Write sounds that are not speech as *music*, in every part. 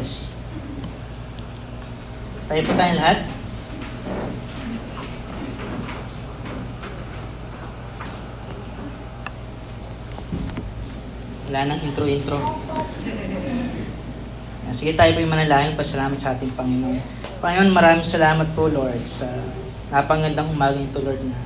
Test. Tayo po tayong lahat. Wala nang intro-intro. Yan, Sige tayo po yung manalangin. Pasalamat sa ating Panginoon. Panginoon, maraming salamat po, Lord, sa napangandang umaga ito, Lord, na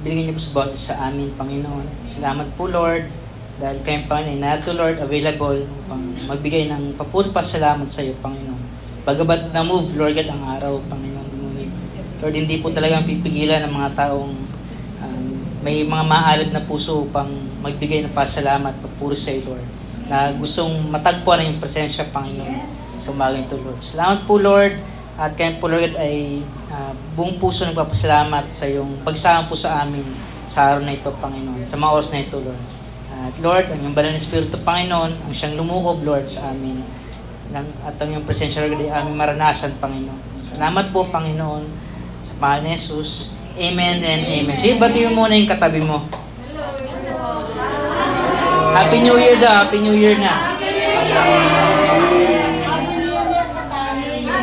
binigyan niyo po sa sa amin, Panginoon. Salamat po, Lord, dahil kayong Panginoon ay narito, Lord, available upang magbigay ng papuri pa salamat sa iyo, Panginoon. Bagabat na move, Lord God, ang araw, Panginoon. Ngunit, Lord, hindi po talagang pipigilan ng mga taong um, may mga maalab na puso upang magbigay ng pasalamat, papuri sa iyo, Lord, na gustong matagpuan ang iyong presensya, Panginoon, sa umaga ito, Lord. Salamat po, Lord, at kayo po, Lord, ay uh, buong puso nagpapasalamat sa iyong pagsama po sa amin sa araw na ito, Panginoon, sa mga oras na ito, Lord. At Lord, ang iyong banal na Espiritu, Panginoon, ang siyang lumukob, Lord, sa amin. At ang iyong presensya, Lord, ay aming maranasan, Panginoon. Salamat po, Panginoon, sa pangalan ni Jesus. Amen and amen. Sige, batiin mo muna yung katabi mo. Happy New Year daw. Happy New Year na.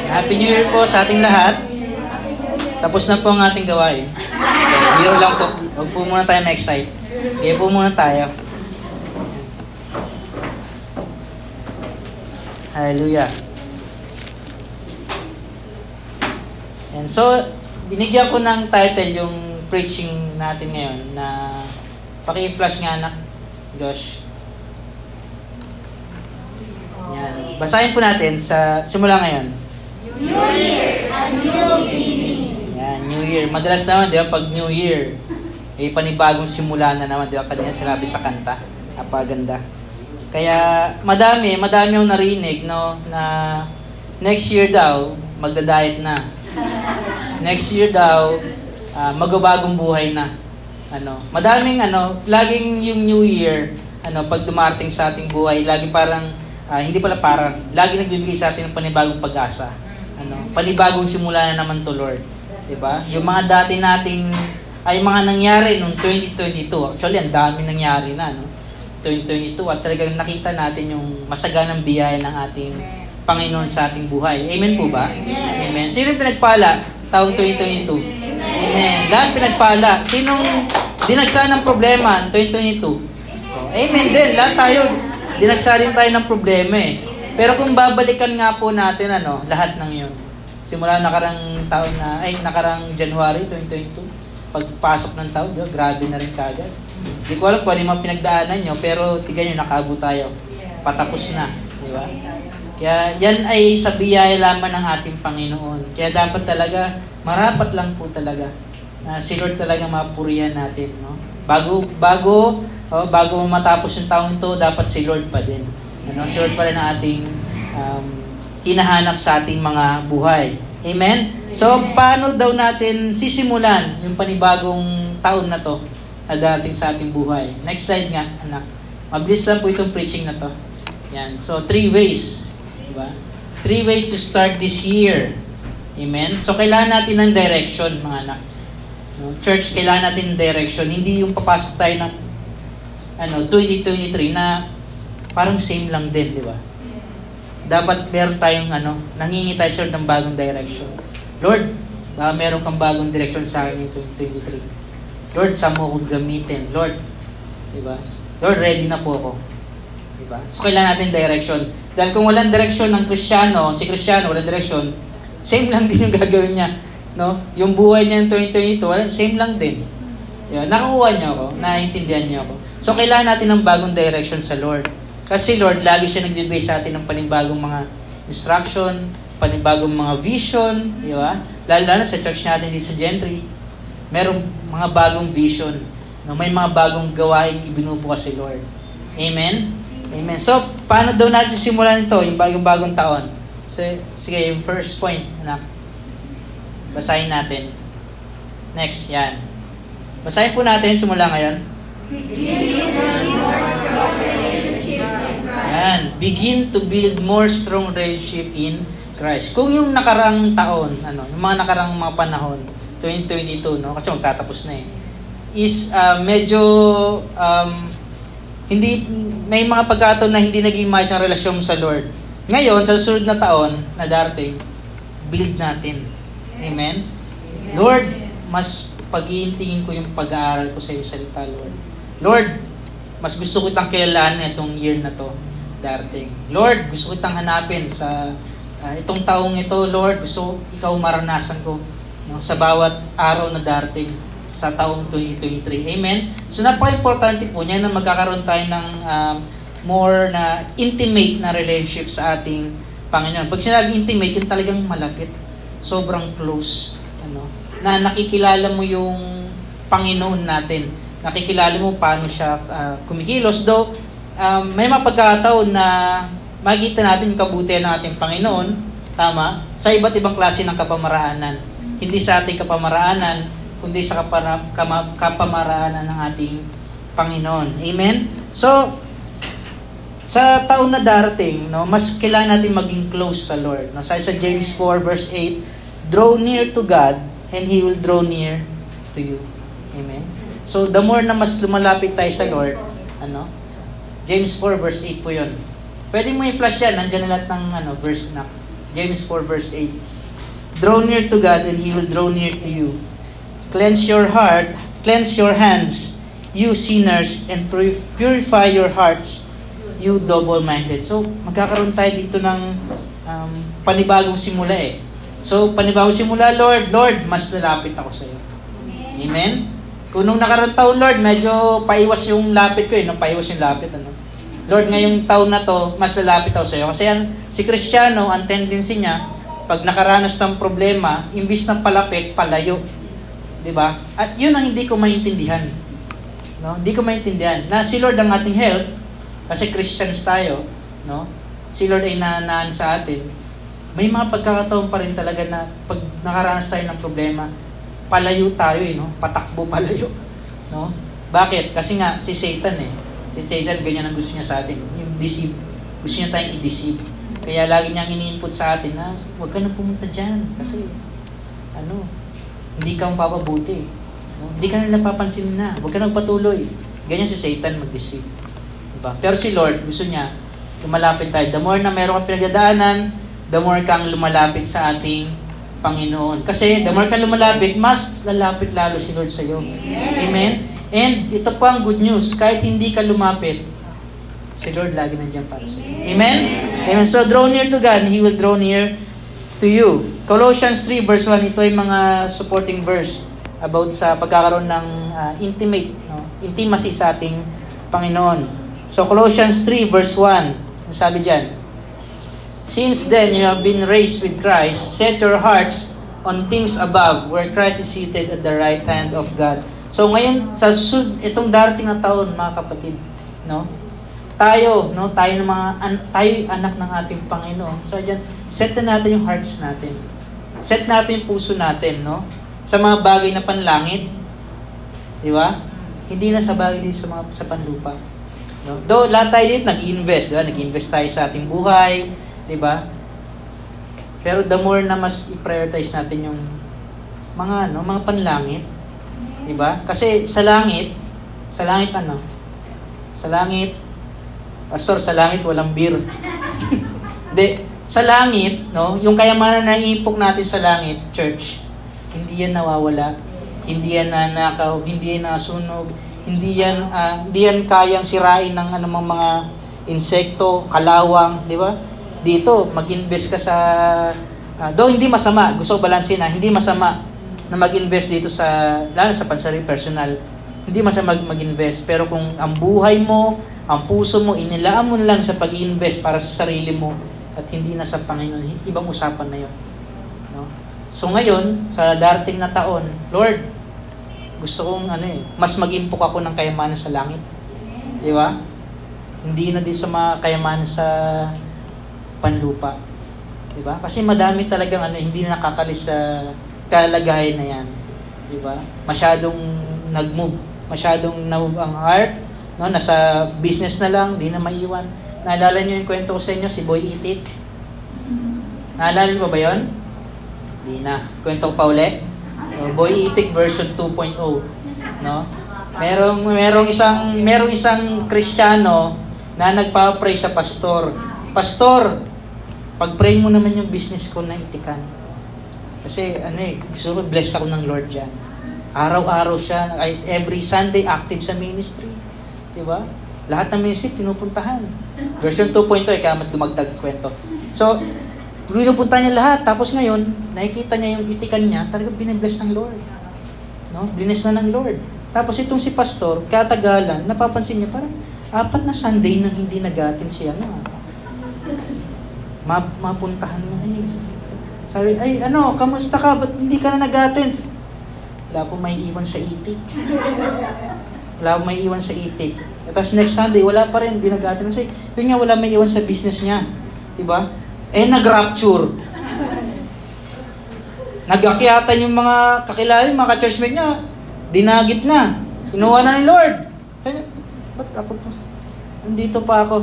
Happy New Year po sa ating lahat. Tapos na po ang ating gawain. Okay, lang po. Huwag po muna tayo na-excite. Kaya po muna tayo. Hallelujah. And so, binigyan ko ng title yung preaching natin ngayon na paki-flash nga anak, Josh. Yan. Basahin po natin sa simula ngayon. New Year, a new beginning. Yan, New Year. Madalas naman, di ba, pag New Year, may panibagong simula na naman, di ba, kanina sinabi sa kanta. Napaganda. Kaya, madami, madami yung narinig, no, na next year daw, magda-diet na. Next year daw, uh, magbabagong buhay na. Ano, madaming ano, laging yung New Year, ano, pag dumarating sa ating buhay, lagi parang uh, hindi pala parang, lagi nagbibigay sa atin ng panibagong pag-asa. Ano, panibagong simula na naman to, Lord. 'Di ba? Yung mga dati nating ay mga nangyari noong 2022. Actually, ang dami nangyari na, no? 2022 at talagang nakita natin yung masaganang biyaya ng ating Panginoon sa ating buhay. Amen po ba? Amen. Sino yung pinagpala taong 2022? Amen. Lahat pinagpala. Sinong dinagsa ng problema 2022? Oh, amen din. Lahat tayo dinagsa din tayo ng problema eh. Pero kung babalikan nga po natin ano, lahat ng yun. Simula nakarang taon na, ay nakarang January 2022, pagpasok ng taon, grabe na rin kagad. Hindi ko alam kung ano yung mga pinagdaanan nyo, pero tignan nyo, nakabo tayo. Patapos na. Di ba? Kaya yan ay sa biyaya lamang ng ating Panginoon. Kaya dapat talaga, marapat lang po talaga na si Lord talaga mapurihan natin. No? Bago, bago, oh, bago matapos yung taong ito, dapat si Lord pa din. Ano? Si Lord pa rin ang ating um, hinahanap sa ating mga buhay. Amen? So, paano daw natin sisimulan yung panibagong taon na to? Na dating sa ating buhay. Next slide nga, anak. Mabilis lang po itong preaching na to. Yan. So, three ways. Diba? Three ways to start this year. Amen? So, kailangan natin ng direction, mga anak. No? Church, kailangan natin ng direction. Hindi yung papasok tayo ng ano, 2023 na parang same lang din, di ba? Dapat meron tayong ano, nangingi tayo sir ng bagong direction. Lord, baka meron kang bagong direction sa akin in 2023. Lord, saan mo akong gamitin? Lord, di ba? Lord, ready na po ako. Di ba? So, kailangan natin direction. Dahil kung walang direction ng Kristiyano, si Kristiyano, walang direction, same lang *laughs* din yung gagawin niya. No? Yung buhay niya in 2022, wala, same lang din. Di ba? Nakakuha niyo ako, naiintindihan niyo ako. So, kailangan natin ng bagong direction sa Lord. Kasi Lord, lagi siya nagbibigay sa atin ng panibagong mga instruction, panibagong mga vision, di ba? Lalo na sa church natin dito sa Gentry, merong mga bagong vision. No, may mga bagong gawain ibinubukas si Lord. Amen? Amen. So, paano daw natin simulan ito, yung bagong-bagong taon? So, sige, yung first point, anak. Basahin natin. Next, yan. Basahin po natin, simula ngayon. Yan. Begin to build more strong relationship in Christ. Kung yung nakarang taon, ano, yung mga nakarang mga panahon, 2022, no? Kasi magtatapos na eh. Is uh, medyo um, hindi may mga pagkataon na hindi naging maayos ang relasyon sa Lord. Ngayon, sa susunod na taon na darating, build natin. Amen? Lord, mas pag-iintingin ko yung pag-aaral ko sa iyo salita, Lord. Lord, mas gusto ko itang kilalanin itong year na to darating. Lord, gusto ko itang hanapin sa uh, itong taong ito, Lord. Gusto ikaw maranasan ko no, sa bawat araw na darating sa taong 2023. Amen? So napaka-importante po niya na magkakaroon tayo ng um, more na intimate na relationship sa ating Panginoon. Pag sinabi intimate, yung talagang malapit. Sobrang close. Ano, na nakikilala mo yung Panginoon natin. Nakikilala mo paano siya uh, kumikilos. Though, um, may mapagkataon na makikita natin yung kabutihan ng ating Panginoon, tama, sa iba't ibang klase ng kapamaraanan. Hindi sa ating kapamaraanan, kundi sa kapara, kama, kapamaraanan ng ating Panginoon. Amen? So, sa taon na darating, no, mas kailangan natin maging close sa Lord. No? Sa sa James 4 verse 8, draw near to God and He will draw near to you. Amen? So, the more na mas lumalapit tayo sa Lord, ano? James 4 verse 8 po yun. Pwede mo i-flash yan. Nandiyan na lahat ng ano, verse na. James 4 verse 8. Draw near to God and He will draw near to you. Cleanse your heart, cleanse your hands, you sinners, and purify your hearts, you double-minded. So, magkakaroon tayo dito ng um, panibagong simula eh. So, panibagong simula, Lord, Lord, mas lalapit ako sa iyo. Amen? Kung nung nakarang taon, Lord, medyo paiwas yung lapit ko eh. Nung paiwas yung lapit, ano? Lord, ngayong taon na to, mas lalapit ako sa iyo. Kasi yan, si Kristiyano, ang tendency niya, pag nakaranas ng problema, imbis ng palapit, palayo. 'di ba? At 'yun ang hindi ko maintindihan. No? Hindi ko maintindihan na si Lord ang ating help kasi Christians tayo, no? Si Lord ay nanaan sa atin. May mga pagkakataon pa rin talaga na pag nakaranas tayo ng problema, palayo tayo eh, no? Patakbo palayo, no? Bakit? Kasi nga si Satan eh. Si Satan ganyan ang gusto niya sa atin, yung deceive. Gusto niya tayong i-deceive. Kaya lagi niyang ini-input sa atin na huwag ka na pumunta diyan kasi ano, hindi ka mapapabuti. No? Hindi ka na napapansin na. Huwag ka nagpatuloy. Ganyan si Satan mag-deceive. Diba? Pero si Lord, gusto niya, lumalapit tayo. The more na meron kang pinagdadaanan, the more kang lumalapit sa ating Panginoon. Kasi the more kang lumalapit, mas lalapit lalo si Lord sa iyo. Amen? And ito pa ang good news. Kahit hindi ka lumapit, si Lord lagi nandiyan para sa iyo. Amen? Amen. So draw near to God, He will draw near to you. Colossians 3 verse 1, ito ay mga supporting verse about sa pagkakaroon ng uh, intimate, no? intimacy sa ating Panginoon. So Colossians 3 verse 1, sabi diyan, Since then you have been raised with Christ, set your hearts on things above, where Christ is seated at the right hand of God. So ngayon, sa itong darating na taon, mga kapatid, no? Tayo, no, tayo ng mga an, tayo anak ng ating Panginoon. So diyan, set na natin yung hearts natin. Set natin yung puso natin, no? Sa mga bagay na panlangit. Di ba? Hindi na sa bagay dito sa mga sa panlupa. No? Do lahat tayo dito nag-invest, di ba? Nag-invest tayo sa ating buhay, di ba? Pero the more na mas i-prioritize natin yung mga ano, mga panlangit, di ba? Kasi sa langit, sa langit ano? Sa langit, Pastor, sa langit walang beer. *laughs* Hindi, sa langit, no, yung kayamanan na iipok natin sa langit, church, hindi yan nawawala. Hindi yan nanakaw, hindi yan nasunog, hindi yan uh, hindi yan kayang sirain ng anumang mga insekto, kalawang, di ba? Dito, mag-invest ka sa uh, do hindi masama, gusto ko balansin na, hindi masama na mag-invest dito sa lalo sa pansarili personal. Hindi masama mag-invest, pero kung ang buhay mo ang puso mo, inilaan mo lang sa pag-invest para sa sarili mo at hindi na sa Panginoon. Ibang usapan na yun. No? So ngayon, sa darating na taon, Lord, gusto kong ano eh, mas mag-impok ako ng kayamanan sa langit. Di ba? Hindi na din sa mga kayamanan sa panlupa. Di ba? Kasi madami talagang ano, hindi na nakakalis sa kalagayan na yan. Di ba? Masyadong nag-move. Masyadong na-move ang heart No, nasa business na lang, di na maiwan. Naalala niyo yung kwento ko sa inyo, si Boy Itik? Naalala niyo ba yon? Di na. Kwento pa uli? So, Boy Itik version 2.0. No? Merong merong isang merong isang Kristiyano na nagpa-pray sa pastor. Pastor, pag-pray mo naman yung business ko na itikan. Kasi ano eh, gusto ko bless ako ng Lord dyan. Araw-araw siya, every Sunday active sa ministry. Di ba? Lahat ng ministry pinupuntahan. Version 2.0, eh, kaya mas dumagdag kwento. So, pinupunta niya lahat. Tapos ngayon, nakikita niya yung itikan niya, talagang binibless ng Lord. No? Blinis na ng Lord. Tapos itong si pastor, katagalan, napapansin niya, parang apat na Sunday nang hindi nagatin siya. Ano? Ma mapuntahan mo. Ay, sabi, ay ano, kamusta ka? Ba't hindi ka na nagatin? Wala po may iwan sa itik. Wala po may iwan sa itik. At tapos next Sunday, wala pa rin, hindi nagatin. Kasi yun nga, wala may iwan sa business niya. Diba? Eh, nag-rapture. Nag-akyatan yung mga kakilala, yung mga ka-churchmate niya, dinagit na. Inuwa na ni Lord. Sabi niya, ba't ako pa? Nandito pa ako.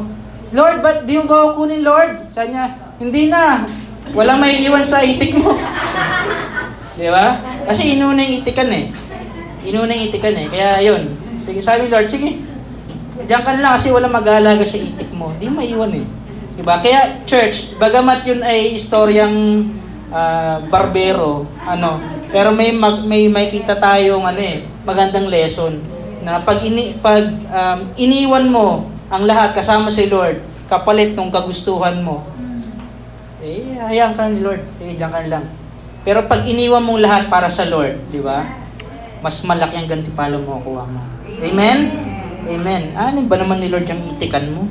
Lord, ba't di mo ba ako Lord? Sabi niya, hindi na. Walang may iwan sa itik mo. *laughs* Di ba? Kasi inuna yung itikan eh. Inuna yung itikan eh. Kaya yun. Sige, sabi Lord, sige. Diyan ka lang kasi walang mag-aalaga sa itik mo. Di maiwan eh. Diba? Kaya church, bagamat yun ay istoryang uh, barbero, ano, pero may mag, may makita tayong ano eh, magandang lesson na pag ini pag um, iniwan mo ang lahat kasama si Lord, kapalit ng kagustuhan mo. Eh, hayaan ka ni Lord. Eh, diyan ka lang. Pero pag iniwan mong lahat para sa Lord, di ba? Mas malaki ang gantipalo mo kuha mo. Amen? Amen. Ano ba naman ni Lord yung itikan mo?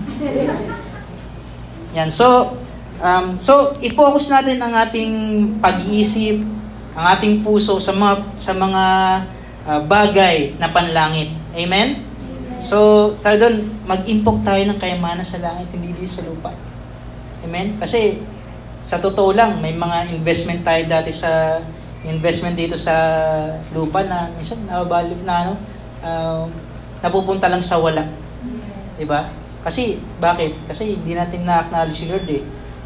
Yan. So, um, so i-focus natin ang ating pag-iisip, ang ating puso sa mga sa mga uh, bagay na panlangit. Amen? So, sa doon, mag-impok tayo ng kayamanan sa langit, hindi dito sa lupa. Amen? Kasi, sa totoo lang, may mga investment tayo dati sa investment dito sa lupa na minsan na ano, uh, napupunta lang sa wala. 'Di ba? Kasi, bakit? Kasi hindi natin na-acknowledge si Lord eh,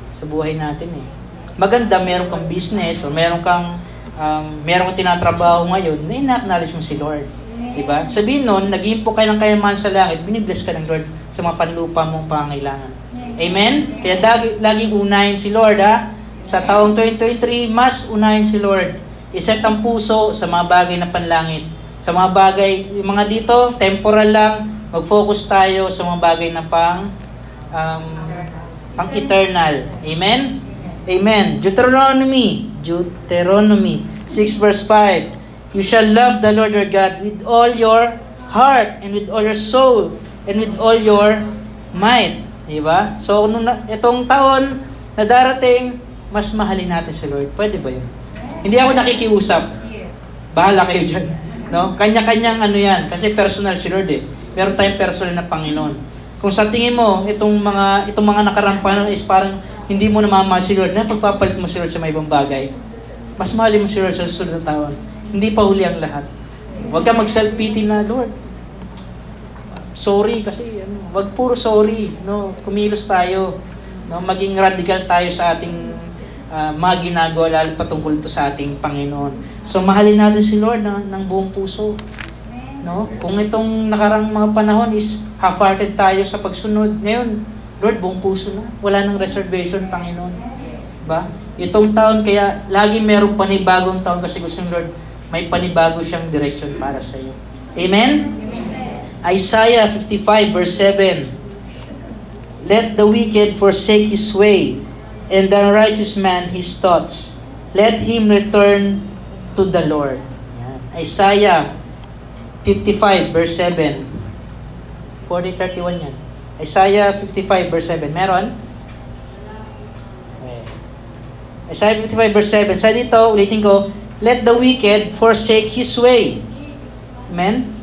sa buhay natin eh. Maganda, meron kang business o meron kang, um, meron kang tinatrabaho ngayon, na ina-acknowledge mo si Lord. Diba? Sabihin nun, naging po kayo ng kayamanan sa langit, binibless ka ng Lord sa mga panlupa mong pangailangan. Amen? Kaya lagi, laging unahin si Lord ha. Sa taong 2023, mas unahin si Lord. Iset ang puso sa mga bagay na panlangit. Sa mga bagay, yung mga dito, temporal lang, mag-focus tayo sa mga bagay na pang um, pang eternal. Amen? Amen. Deuteronomy, Deuteronomy 6 verse 5. You shall love the Lord your God with all your heart and with all your soul and with all your might. Diba? So, nung na, itong taon na darating, mas mahalin natin si Lord. Pwede ba yun? Hindi ako nakikiusap. Bahala kayo dyan. No? Kanya-kanyang ano yan. Kasi personal si Lord eh meron tayong personal na Panginoon. Kung sa tingin mo, itong mga itong mga nakarampanan is parang hindi mo namamahal si Lord, na pagpapalit mo si Lord sa may ibang bagay, mas mahal mo si Lord sa susunod na taon. Hindi pa huli ang lahat. Huwag ka mag-self-pity na, Lord. Sorry kasi wag puro sorry, no. Kumilos tayo, no, maging radical tayo sa ating uh, mga ginagawa lalo patungkol to sa ating Panginoon. So mahalin natin si Lord na, ng buong puso. No? Kung itong nakarang mga panahon is half-hearted tayo sa pagsunod, ngayon, Lord, buong puso na. Wala nang reservation, Panginoon. Ba? Itong taon, kaya lagi merong panibagong taon kasi gusto ng Lord, may panibago siyang direction para sa iyo. Amen? Amen? Isaiah 55 verse 7. Let the wicked forsake his way, and the unrighteous man his thoughts. Let him return to the Lord. Yan. Isaiah 55 verse 7. 4031 yan. Isaiah 55 verse 7. Meron? Okay. Isaiah 55 verse 7. Sa dito, ulitin ko, Let the wicked forsake his way. Amen?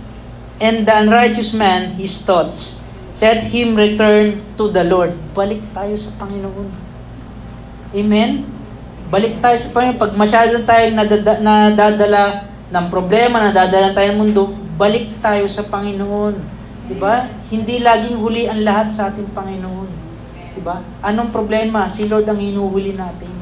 And the unrighteous man his thoughts. Let him return to the Lord. Balik tayo sa Panginoon. Amen? Balik tayo sa Panginoon. Pag masyado nadada, nadadala ng problema, nadadala tayo ng mundo, balik tayo sa Panginoon. 'Di ba? Hindi laging huli ang lahat sa ating Panginoon. 'Di ba? Anong problema? Si Lord ang hinuhuli natin.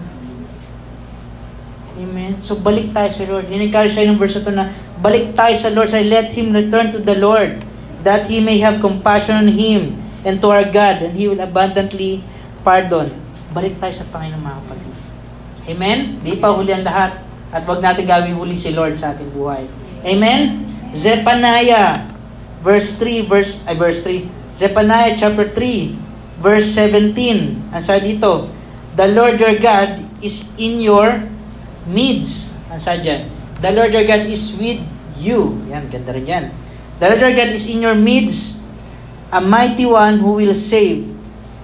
Amen. So balik tayo sa Lord. In-encourage siya ng verse 2 na balik tayo sa Lord. Say, let him return to the Lord that he may have compassion on him and to our God and he will abundantly pardon. balik tayo sa Panginoon mga kapatid. Amen? Di pa huli ang lahat. At wag natin gawing huli si Lord sa ating buhay. Amen? Zephaniah, verse 3, verse, ay verse 3. Zephaniah chapter 3, verse 17. Ang sa dito, The Lord your God is in your midst. Ang sa dyan, The Lord your God is with you. Yan, ganda rin yan. The Lord your God is in your midst, a mighty one who will save.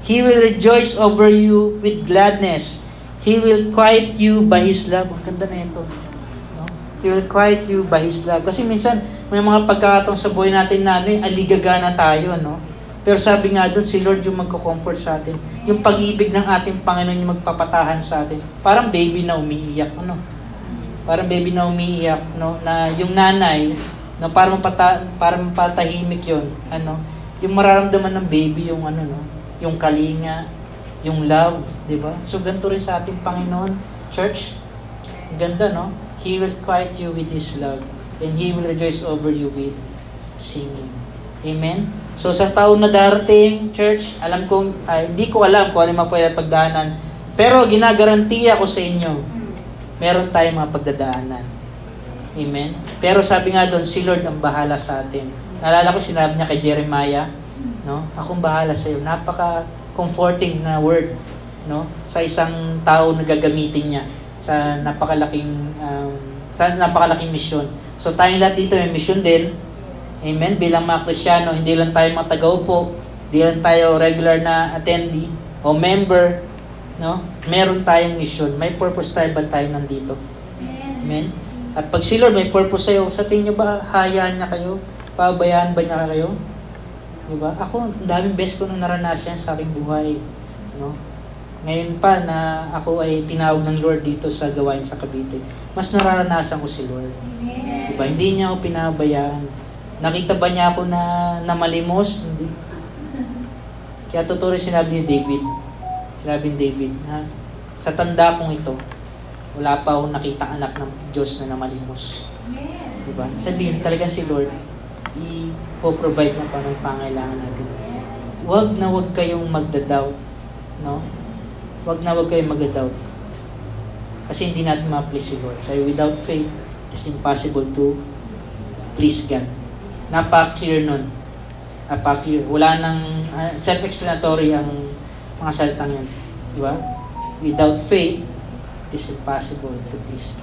He will rejoice over you with gladness. He will quiet you by His love. Ang ganda na ito. No? He will quiet you by His love. Kasi minsan, may mga pagkakataon sa buhay natin na ano, eh, aligaga na tayo. No? Pero sabi nga doon, si Lord yung magko-comfort sa atin. Yung pag-ibig ng ating Panginoon yung magpapatahan sa atin. Parang baby na umiiyak. Ano? Parang baby na umiiyak. No? Na yung nanay, no, para mapata, para mapatahimik yon ano, yung mararamdaman ng baby yung ano no, yung kalinga, yung love, di ba? So ganito rin sa ating Panginoon, church. Ganda, no? He will quiet you with His love and He will rejoice over you with singing. Amen? So sa taon na darating, church, alam ko, ay, hindi ko alam kung ano yung pwede pagdaanan. Pero ginagarantiya ko sa inyo, meron tayong mga pagdadaanan. Amen? Pero sabi nga doon, si Lord ang bahala sa atin. Naalala ko sinabi niya kay Jeremiah, no? Akong bahala sa iyo. Napaka comforting na word, no? Sa isang tao na gagamitin niya sa napakalaking um, sa napakalaking misyon. So tayong lahat dito may misyon din. Amen. Bilang mga Kristiyano, hindi lang tayo mga tagaupo, hindi lang tayo regular na attendee o member, no? Meron tayong misyon. May purpose tayo ba tayo nandito? Amen. At pag si Lord may purpose sa'yo, sa tingin niyo ba hayaan niya kayo? Pabayaan ba niya kayo? Diba? Ako, ang daming best ko nung naranasan sa aking buhay. No? Ngayon pa na ako ay tinawag ng Lord dito sa gawain sa Cavite, mas nararanasan ko si Lord. Diba? Hindi niya ako pinabayaan. Nakita ba niya ako na namalimos? Hindi. Kaya totoo rin sinabi ni David. Sinabi ni David na sa tanda kong ito, wala pa akong nakita anak ng Diyos na namalimos. Diba? Sabihin talaga si Lord, i-provide na pa ng pangailangan natin. Huwag na huwag kayong magda-doubt. No? Huwag na huwag kayong magda-doubt. Kasi hindi natin ma-please si Lord. So without faith, it's impossible to please God. Napaka-clear nun. Napaka-clear. Wala nang uh, self-explanatory ang mga salitang yun. Di ba? Without faith, it's impossible to please.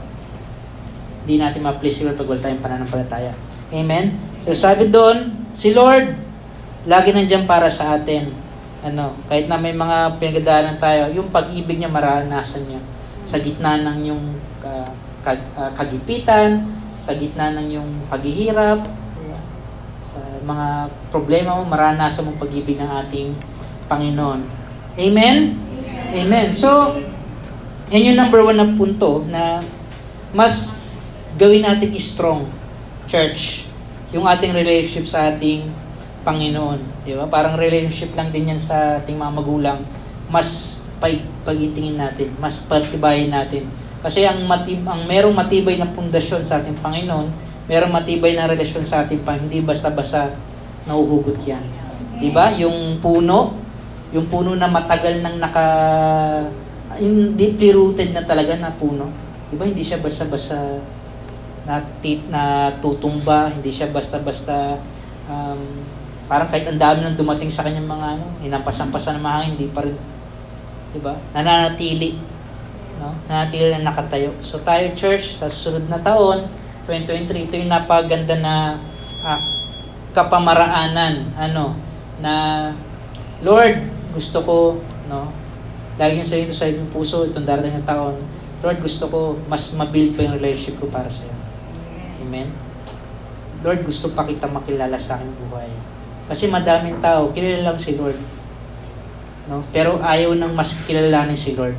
Hindi natin ma-please Lord pag wala tayong pananampalataya. Amen? So sabi doon, si Lord, lagi nandiyan para sa atin. Ano, kahit na may mga pinagdaanan tayo, yung pag-ibig niya maranasan niya sa gitna ng yung uh, kag, uh, kagipitan, sa gitna ng yung paghihirap, sa mga problema mo, maranasan mong pag-ibig ng ating Panginoon. Amen? Amen. So, yan yung number one na punto na mas gawin natin strong church yung ating relationship sa ating Panginoon. Di ba? Parang relationship lang din yan sa ating mga magulang. Mas pag pagitingin natin, mas patibayin natin. Kasi ang, matib ang merong matibay na pundasyon sa ating Panginoon, merong matibay na relasyon sa ating Panginoon, hindi basta-basta nahuhugot yan. Di ba? Yung puno, yung puno na matagal nang naka yung deeply rooted na talaga na puno. Di ba? Hindi siya basta-basta na, tit, na tutumba, hindi siya basta-basta um, parang kahit ang dami nang dumating sa kanyang mga ano, hinampasan-pasan ng mahangin, hindi pa rin, di ba? Nananatili, no? Nananatili na nakatayo. So tayo church, sa susunod na taon, 2023, ito yung napaganda na uh, kapamaraanan, ano, na Lord, gusto ko, no, lagi yung sa ito sa iyong puso, itong darating na taon, Lord, gusto ko mas mabuild pa yung relationship ko para sa iyo. Amen? Lord, gusto pa kita makilala sa aking buhay. Kasi madaming tao, kilala lang si Lord. No? Pero ayaw nang mas kilalanin si Lord.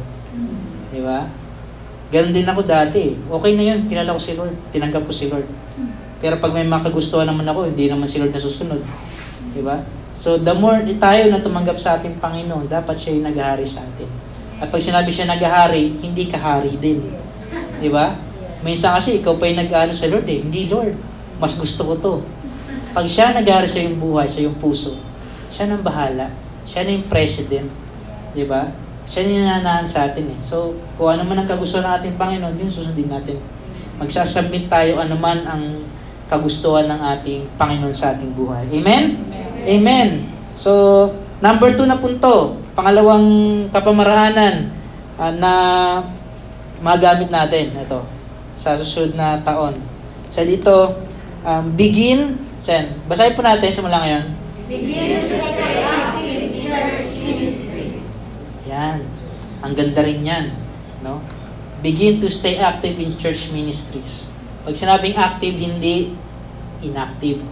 Di ba? Ganon din ako dati. Okay na yun, kilala ko si Lord. Tinanggap ko si Lord. Pero pag may makagustuhan naman ako, hindi naman si Lord nasusunod. Di ba? So the more tayo na tumanggap sa ating Panginoon, dapat siya yung naghahari sa atin. At pag sinabi siya naghahari, hindi ka hari din. Di ba? Minsan kasi ikaw pa yung nag-ano sa Lord eh. Hindi Lord. Mas gusto ko to. Pag siya nag-hari sa iyong buhay, sa iyong puso, siya nang bahala. Siya na yung president. Di ba? Siya yung nananahan sa atin eh. So, kung ano man ang kagustuhan ng ating Panginoon, yun susundin natin. Magsasubmit tayo anuman ang kagustuhan ng ating Panginoon sa ating buhay. Amen? Amen. So, number two na punto, pangalawang kapamaraanan uh, na magamit natin. Ito, sa susunod na taon. Sa dito, um, begin, sen, basahin po natin simula ngayon. Begin to stay active in church ministries. Yan. Ang ganda rin yan. No? Begin to stay active in church ministries. Pag sinabing active, hindi inactive.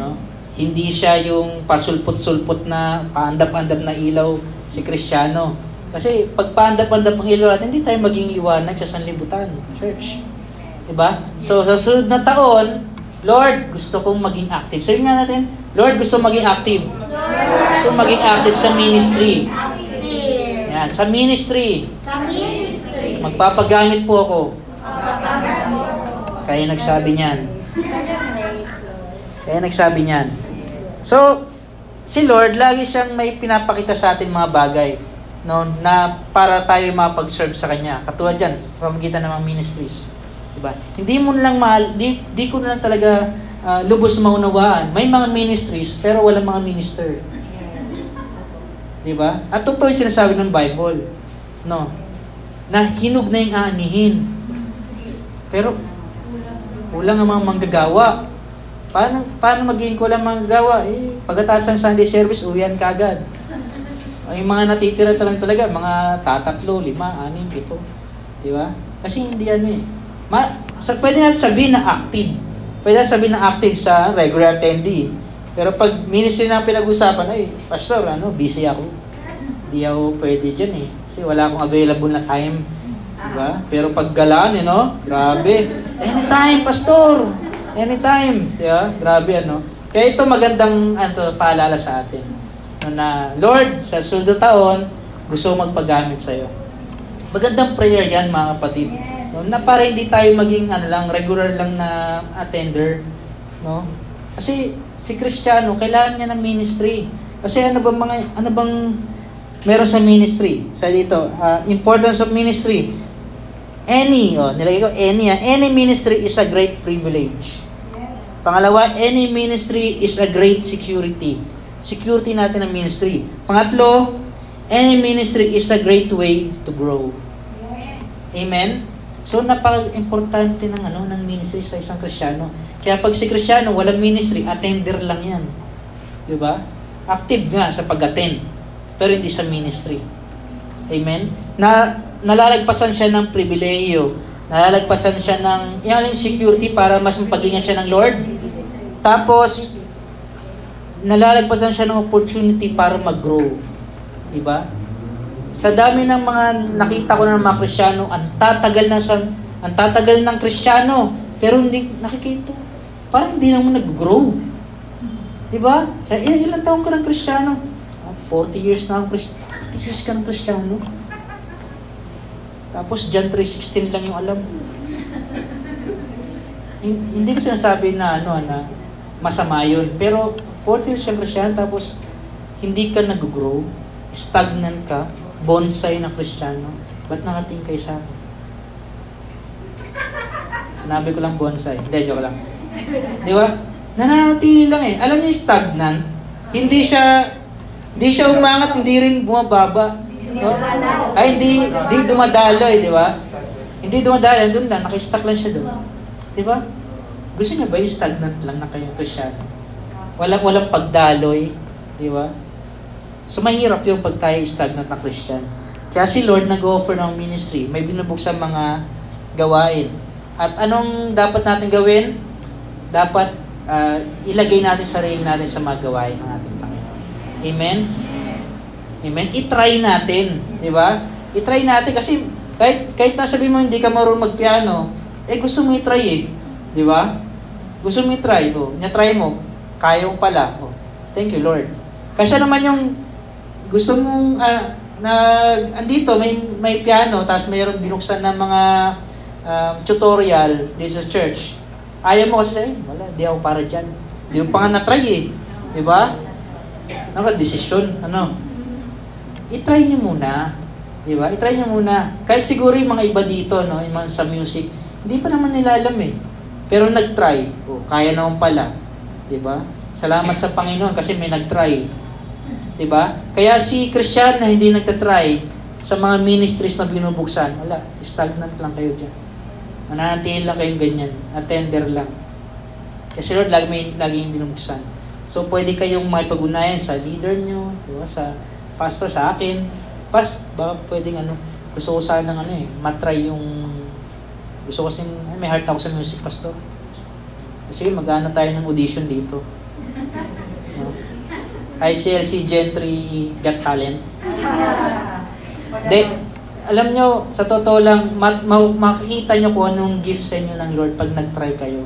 No? Hindi siya yung pasulpot-sulpot na paandap-andap na ilaw si Kristiyano. Kasi pag paandap-andap ang ilaw natin, hindi tayo maging liwanag sa sanlibutan, church. Diba? So, sa sunod na taon, Lord, gusto kong maging active. Sabi nga natin, Lord, gusto maging active. Gusto maging active sa ministry. Yan, sa ministry. Sa ministry. Magpapagamit po ako. Pagpapagamit mo. Kaya nagsabi niyan. Kaya nagsabi niyan. So, si Lord, lagi siyang may pinapakita sa atin mga bagay no, na para tayo mapag-serve sa Kanya. Katulad dyan, sa pamagitan ng mga ministries. Diba? Hindi mo lang mahal, di, di ko na lang talaga uh, lubos maunawaan. May mga ministries, pero wala mga minister. Diba? At totoo yung sinasabi ng Bible. No? Na hinog na yung aanihin. Pero, kulang ang mga manggagawa. Paano, paano magiging kulang manggagawa? Eh, pagkatapos ng Sunday service, uwian kagad. Yung mga natitira talaga talaga, mga tatatlo, lima, anim, pito. Di ba? Kasi hindi ano eh. Ma, sa, pwede natin sabihin na active. Pwede natin sabihin na active sa regular attendee. Pero pag ministry na pinag-usapan, ay, pastor, ano, busy ako. Hindi ako pwede dyan eh. Kasi wala akong available na time. Diba? Pero pag galaan, eh, no? Grabe. Anytime, pastor! Anytime. Diba? Grabe, ano? Kaya ito magandang ano, paalala sa atin. No, na, Lord, sa sunod taon, gusto magpagamit sa'yo. Magandang prayer yan, mga kapatid. No, na para hindi tayo maging ano lang, regular lang na attender. No? Kasi si Kristiyano, kailangan niya ng ministry. Kasi ano bang mga, ano bang meron sa ministry? Sa dito, uh, importance of ministry. Any, oh, nilagay ko, any, uh, any ministry is a great privilege. Pangalawa, any ministry is a great security. Security natin ng ministry. Pangatlo, any ministry is a great way to grow. Amen? So napaka-importante ng ano ng ministry sa isang Kristiyano. Kaya pag si Kristiyano walang ministry, attender lang 'yan. 'Di ba? Active nga sa pag-attend, pero hindi sa ministry. Amen. Na nalalagpasan siya ng pribilehiyo, nalalagpasan siya ng yung security para mas mapag-ingat siya ng Lord. Tapos nalalagpasan siya ng opportunity para mag-grow. 'Di ba? Sa dami ng mga nakita ko ng mga Kristiyano, ang tatagal sa ang tatagal ng Kristiyano, pero hindi nakikita. Parang hindi naman nag-grow. 'Di ba? Sa il- ilang taon ka ng Kristiyano? Ah, 40 years na akong Kristiyano. 40 years ka ng Kristiyano. Tapos John 3:16 lang yung alam. hindi ko sinasabi na ano na masama yun. Pero 40 years kang Kristiyano tapos hindi ka nag-grow, stagnant ka, bonsai na Kristiyano, ba't nakating kay sa akin? Sinabi ko lang bonsai. Hindi, joke lang. Di ba? Nananatili lang eh. Alam niyo stagnant, hindi siya hindi siya umangat, hindi rin bumababa. No? Ay, hindi, hindi dumadaloy, di ba? Hindi dumadaloy, doon lang, nakistack lang siya doon. Di ba? Gusto niya ba yung stagnant lang na kayong Kristiyano? Walang, walang pagdaloy, di ba? So mahirap yung pag tayo stagnant na Christian. Kaya si Lord nag-offer ng ministry, may binubuksan mga gawain. At anong dapat natin gawin? Dapat uh, ilagay natin sarili natin sa mga gawain ng ating Panginoon. Amen? Amen? I-try natin. Di ba? I-try natin kasi kahit, kahit nasabi mo hindi ka marunong magpiano, eh gusto mo i-try eh. Di ba? Gusto mo i-try. Oh, niya-try mo. Kaya mo pala. Oh, thank you, Lord. Kasi naman yung gusto mong uh, na andito may may piano tapos mayroong binuksan ng mga um, tutorial dito sa church. Ayaw mo kasi, eh, wala, di ako para diyan. Di mo pa na-try eh. Di ba? Naka desisyon, ano? I-try niyo muna. Di ba? I-try nyo muna. Kahit siguro yung mga iba dito, no, yung mga sa music, hindi pa naman nila eh. Pero nag-try. Oh, kaya naman pala. Di ba? Salamat sa Panginoon kasi may nag-try. Di ba? Kaya si Christian na hindi nagtatry sa mga ministries na binubuksan, wala, stagnant lang kayo dyan. Mananatili lang kayong ganyan. Attender lang. Kasi Lord, lagi, may, lagi yung binubuksan. So, pwede kayong makipag-unayan sa leader nyo, di ba? Sa pastor, sa akin, Pas, baka pwedeng ano, gusto ko sana ng ano eh, matry yung, gusto ko sin, ay, may heart ako sa music pastor. Sige, mag-ano tayo ng audition dito. ICLC Gentry Got Talent. *laughs* De, alam nyo, sa totoo lang, ma- ma- makikita nyo kung anong gift sa inyo ng Lord pag nag-try kayo.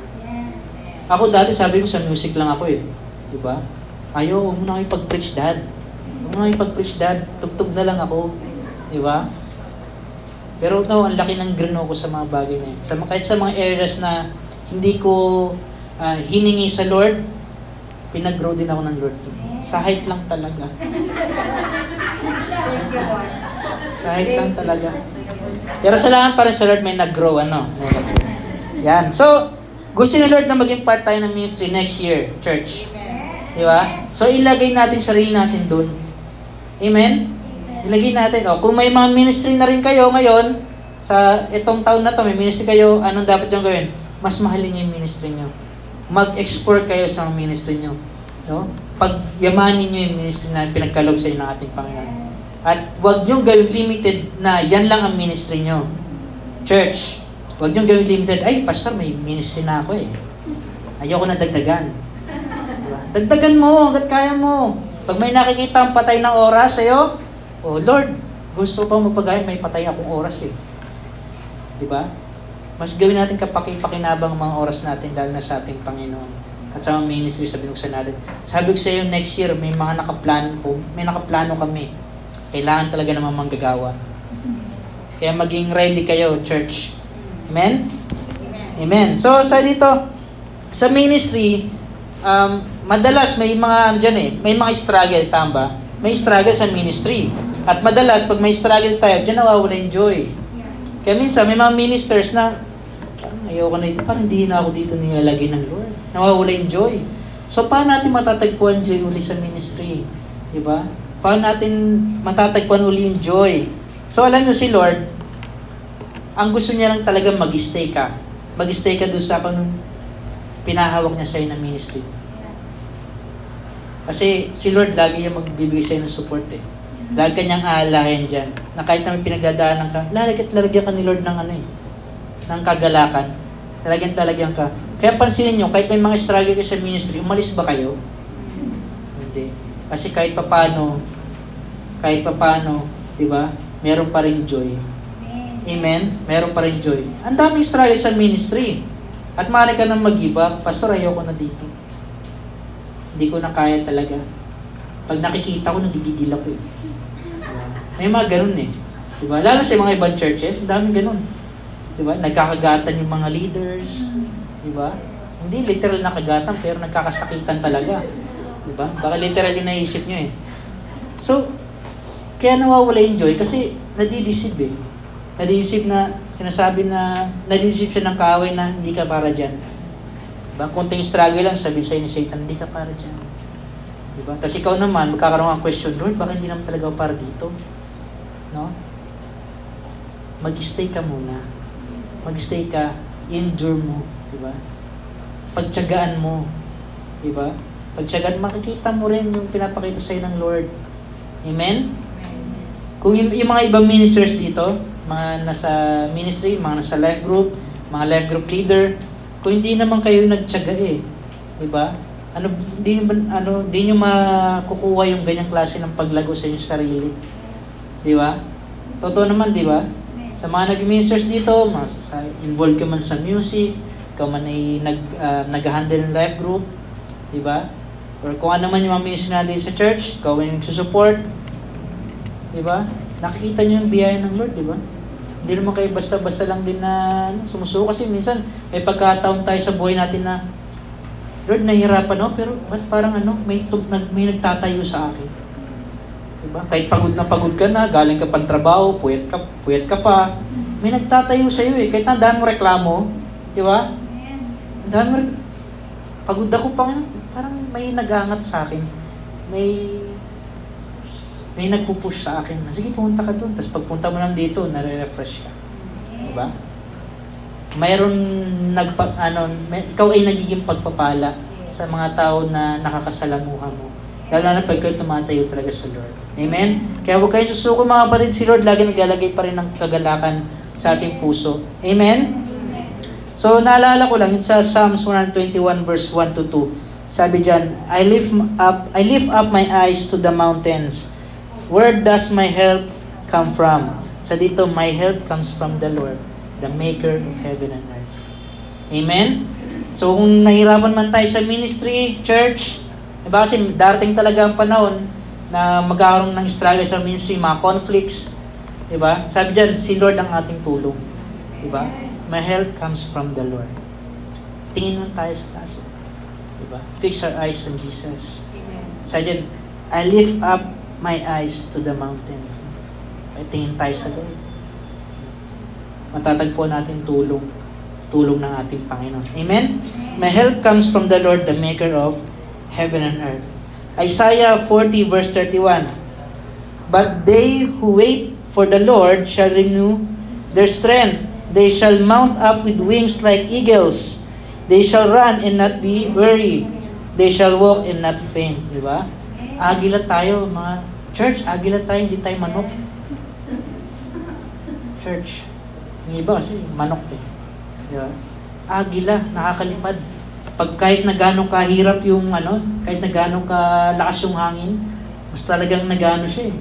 Ako dati sabi ko sa music lang ako eh. Diba? Ayaw, huwag mo na kayo pag-preach dad mga ipag-preach dad, tugtog na lang ako. Di ba? Pero no, ang laki ng grino ko sa mga bagay na yun. Sa, kahit sa mga areas na hindi ko uh, hiningi sa Lord, pinag-grow din ako ng Lord to. Sa height lang talaga. sa height lang talaga. Pero salamat pa rin sa Lord may nag-grow, ano? Yan. So, gusto ni Lord na maging part tayo ng ministry next year, church. Di ba? So, ilagay natin sarili natin doon. Amen? Ilagay natin. O, kung may mga ministry na rin kayo ngayon, sa itong taon na to, may ministry kayo, anong dapat yung gawin? Mas mahalin yung ministry niyo. Mag-export kayo sa ministry niyo. No? Pagyamanin niyo yung ministry na pinagkalog sa inyo ng ating Panginoon. At huwag niyo gawin limited na yan lang ang ministry niyo. Church, huwag niyo gawin limited, ay, pastor, may ministry na ako eh. Ayoko na dagdagan. Diba? Dagdagan mo, hanggat kaya mo. Pag may nakikita ang patay ng oras sa'yo, oh Lord, gusto pa magpagay, may patay akong oras eh. Di ba? Mas gawin natin kapakipakinabang mga oras natin dahil na sa ating Panginoon at sa mga ministry sa binuksan natin. Sabi ko sa iyo, next year, may mga nakaplano ko, may nakaplano kami. Kailangan talaga naman manggagawa. Kaya maging ready kayo, church. Amen? Amen. So, sa dito, sa ministry, um, madalas may mga ano dyan eh, may mga struggle, tamba. May struggle sa ministry. At madalas, pag may struggle tayo, dyan nawawala yung joy. Kaya minsan, may mga ministers na, parang ayoko na dito, parang hindi na ako dito nilalagay ng Lord. Nawawala yung joy. So, paano natin matatagpuan joy uli sa ministry? Di ba? Paano natin matatagpuan uli yung joy? So, alam nyo si Lord, ang gusto niya lang talaga mag-stay ka. Mag-stay ka doon sa panun pinahawak niya sa'yo ng ministry. Kasi si Lord lagi yung magbibigay sa'yo ng support eh. Lagi kanyang aalahin dyan. Na kahit na may pinagdadaanan ka, lalagyan lalagyan ka ni Lord ng ano eh, ng kagalakan. Lalagyan talagyan ka. Kaya pansinin nyo, kahit may mga struggle kayo sa ministry, umalis ba kayo? Hindi. Kasi kahit papano, kahit papano, di ba, meron pa rin joy. Amen? Meron pa rin joy. Ang daming struggle sa ministry. At maaari ka nang mag-give up, Pastor, ayoko na dito. Hindi ko na kaya talaga. Pag nakikita ko, nagigigil ako eh. May mga ganun eh. Diba? Lalo sa mga ibang churches, ang daming ganun. Diba? Nagkakagatan yung mga leaders. Diba? Hindi literal na kagatan, pero nagkakasakitan talaga. Diba? Baka literal yung naisip nyo eh. So, kaya nawawala yung joy kasi nadidisib eh. Nadidisib na, sinasabi na, nadidisib siya ng kaaway na hindi ka para dyan. Diba? Kunting struggle lang, sabi sa'yo ni Satan, hindi ka para dyan. Diba? Tapos ikaw naman, magkakaroon ng question, Lord, bakit hindi naman talaga para dito? No? Mag-stay ka muna. Mag-stay ka, endure mo. Diba? Pagtsagaan mo. Diba? Pagtsagaan, makikita mo rin yung pinapakita sa'yo ng Lord. Amen? Kung yung, yung mga ibang ministers dito, mga nasa ministry, mga nasa life group, mga life group leader, kung hindi naman kayo nagtiyaga eh, 'di ba? Ano niyo ano, hindi niyo makukuha yung ganyang klase ng paglago sa inyong sarili. 'Di ba? Totoo naman, 'di ba? Sa mga nag-ministers dito, mas involved ka man sa music, ka man ay nag uh, nag-handle ng life group, 'di ba? Or kung ano man yung mga ministry natin sa church, ikaw yung support, 'di ba? Nakikita niyo yung biyaya ng Lord, 'di ba? Hindi naman kayo basta-basta lang din na ano, sumusuko kasi minsan may pagkataon tayo sa buhay natin na Lord, nahihirapan ako, pero ba't parang ano, may, nag, may nagtatayo sa akin? Diba? Kahit pagod na pagod ka na, galing ka pang trabaho, puyat ka, puyat ka pa, may nagtatayo sa iyo eh. Kahit na daan mo reklamo, di ba? Daan mo re- pagod ako pa parang may nagangat sa akin. May may nagpupush sa akin na, sige, pumunta ka doon. Tapos pagpunta mo lang dito, nare-refresh ka. Di ba? Mayroon nagpa, ano, may, ikaw ay nagiging pagpapala sa mga tao na nakakasalamuha mo. Lalo na pag kayo tumatayo talaga sa Lord. Amen? Kaya huwag kayong susuko mga kapatid. Si Lord lagi naglalagay pa rin ng kagalakan sa ating puso. Amen? So, naalala ko lang, sa Psalms 121 verse 1 to 2. Sabi diyan, I lift up I lift up my eyes to the mountains. Where does my help come from? Sa dito, my help comes from the Lord, the maker of heaven and earth. Amen? So, kung nahirapan man tayo sa ministry, church, diba kasi darating talaga ang panahon na magkakaroon ng struggle sa ministry, mga conflicts, diba? Sabi diyan, si Lord ang ating tulong. Diba? My help comes from the Lord. Tingin lang tayo sa taas. Diba? Fix our eyes on Jesus. Sabi diyan, I lift up my eyes to the mountains. Ay tingin tayo sa Lord. Matatagpo natin tulong. Tulong ng ating Panginoon. Amen? My help comes from the Lord, the maker of heaven and earth. Isaiah 40 verse 31. But they who wait for the Lord shall renew their strength. They shall mount up with wings like eagles. They shall run and not be weary. They shall walk and not faint. Di ba? Agila tayo, mga church. Agila tayo, hindi tayo manok. Church. Yung iba kasi manok eh. Di ba? Agila, nakakalipad. Pag kahit na gano'ng kahirap yung ano, kahit na gano'ng kalakas yung hangin, mas talagang nagano siya eh.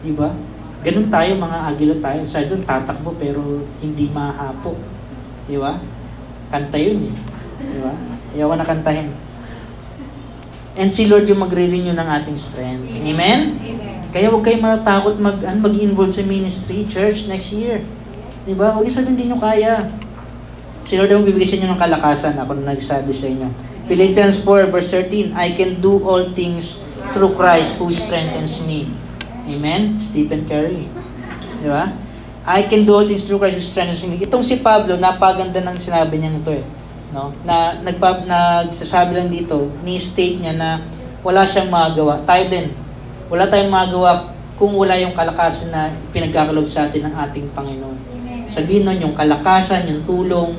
Di ba? Ganun tayo, mga agila tayo. Sa doon, tatakbo pero hindi mahapo. Di ba? Kanta yun eh. Di ba? Ayaw ko na kantahin. And si Lord yung magre-renew ng ating strength. Amen? Kaya huwag kayong matatakot mag, ano, mag-involve sa ministry, church, next year. Di ba? Huwag yung sabihin, hindi nyo kaya. Si Lord ang bibigay sa inyo ng kalakasan. Ako na nagsabi sa inyo. Philippians 4 verse 13, I can do all things through Christ who strengthens me. Amen? Stephen Curry. Di ba? I can do all things through Christ who strengthens me. Itong si Pablo, napaganda ng sinabi niya nito eh. No? Na nagpa, nagsasabi lang dito, ni-state niya na wala siyang magagawa. Tayo din. Wala tayong magagawa kung wala yung kalakasan na pinagkakalob sa atin ng ating Panginoon. Sabihin nun, yung kalakasan, yung tulong,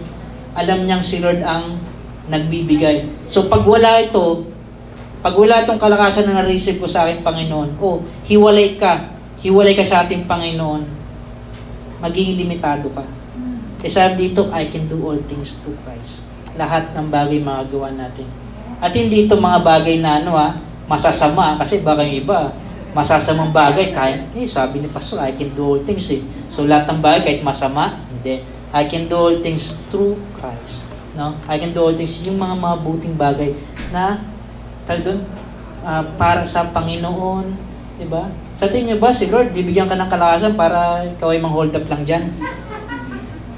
alam niyang si Lord ang nagbibigay. So pag wala ito, pag wala itong kalakasan na na-receive ko sa aking Panginoon, oh, hiwalay ka, hiwalay ka sa ating Panginoon, magiging limitado ka. E sabi dito, I can do all things through Christ. Lahat ng bagay magagawa natin. At hindi ito mga bagay na ano ha, masasama, kasi baka yung iba, masasamang bagay, kaya, eh, sabi ni Pastor, I can do all things eh. So lahat ng bagay, kahit masama, hindi. I can do all things through Christ. No? I can do all things, yung mga mabuting bagay na, tawag doon, uh, para sa Panginoon, di ba? Sa tingin niyo ba, si Lord, bibigyan ka ng kalakasan para ikaw ay mang-hold up lang dyan?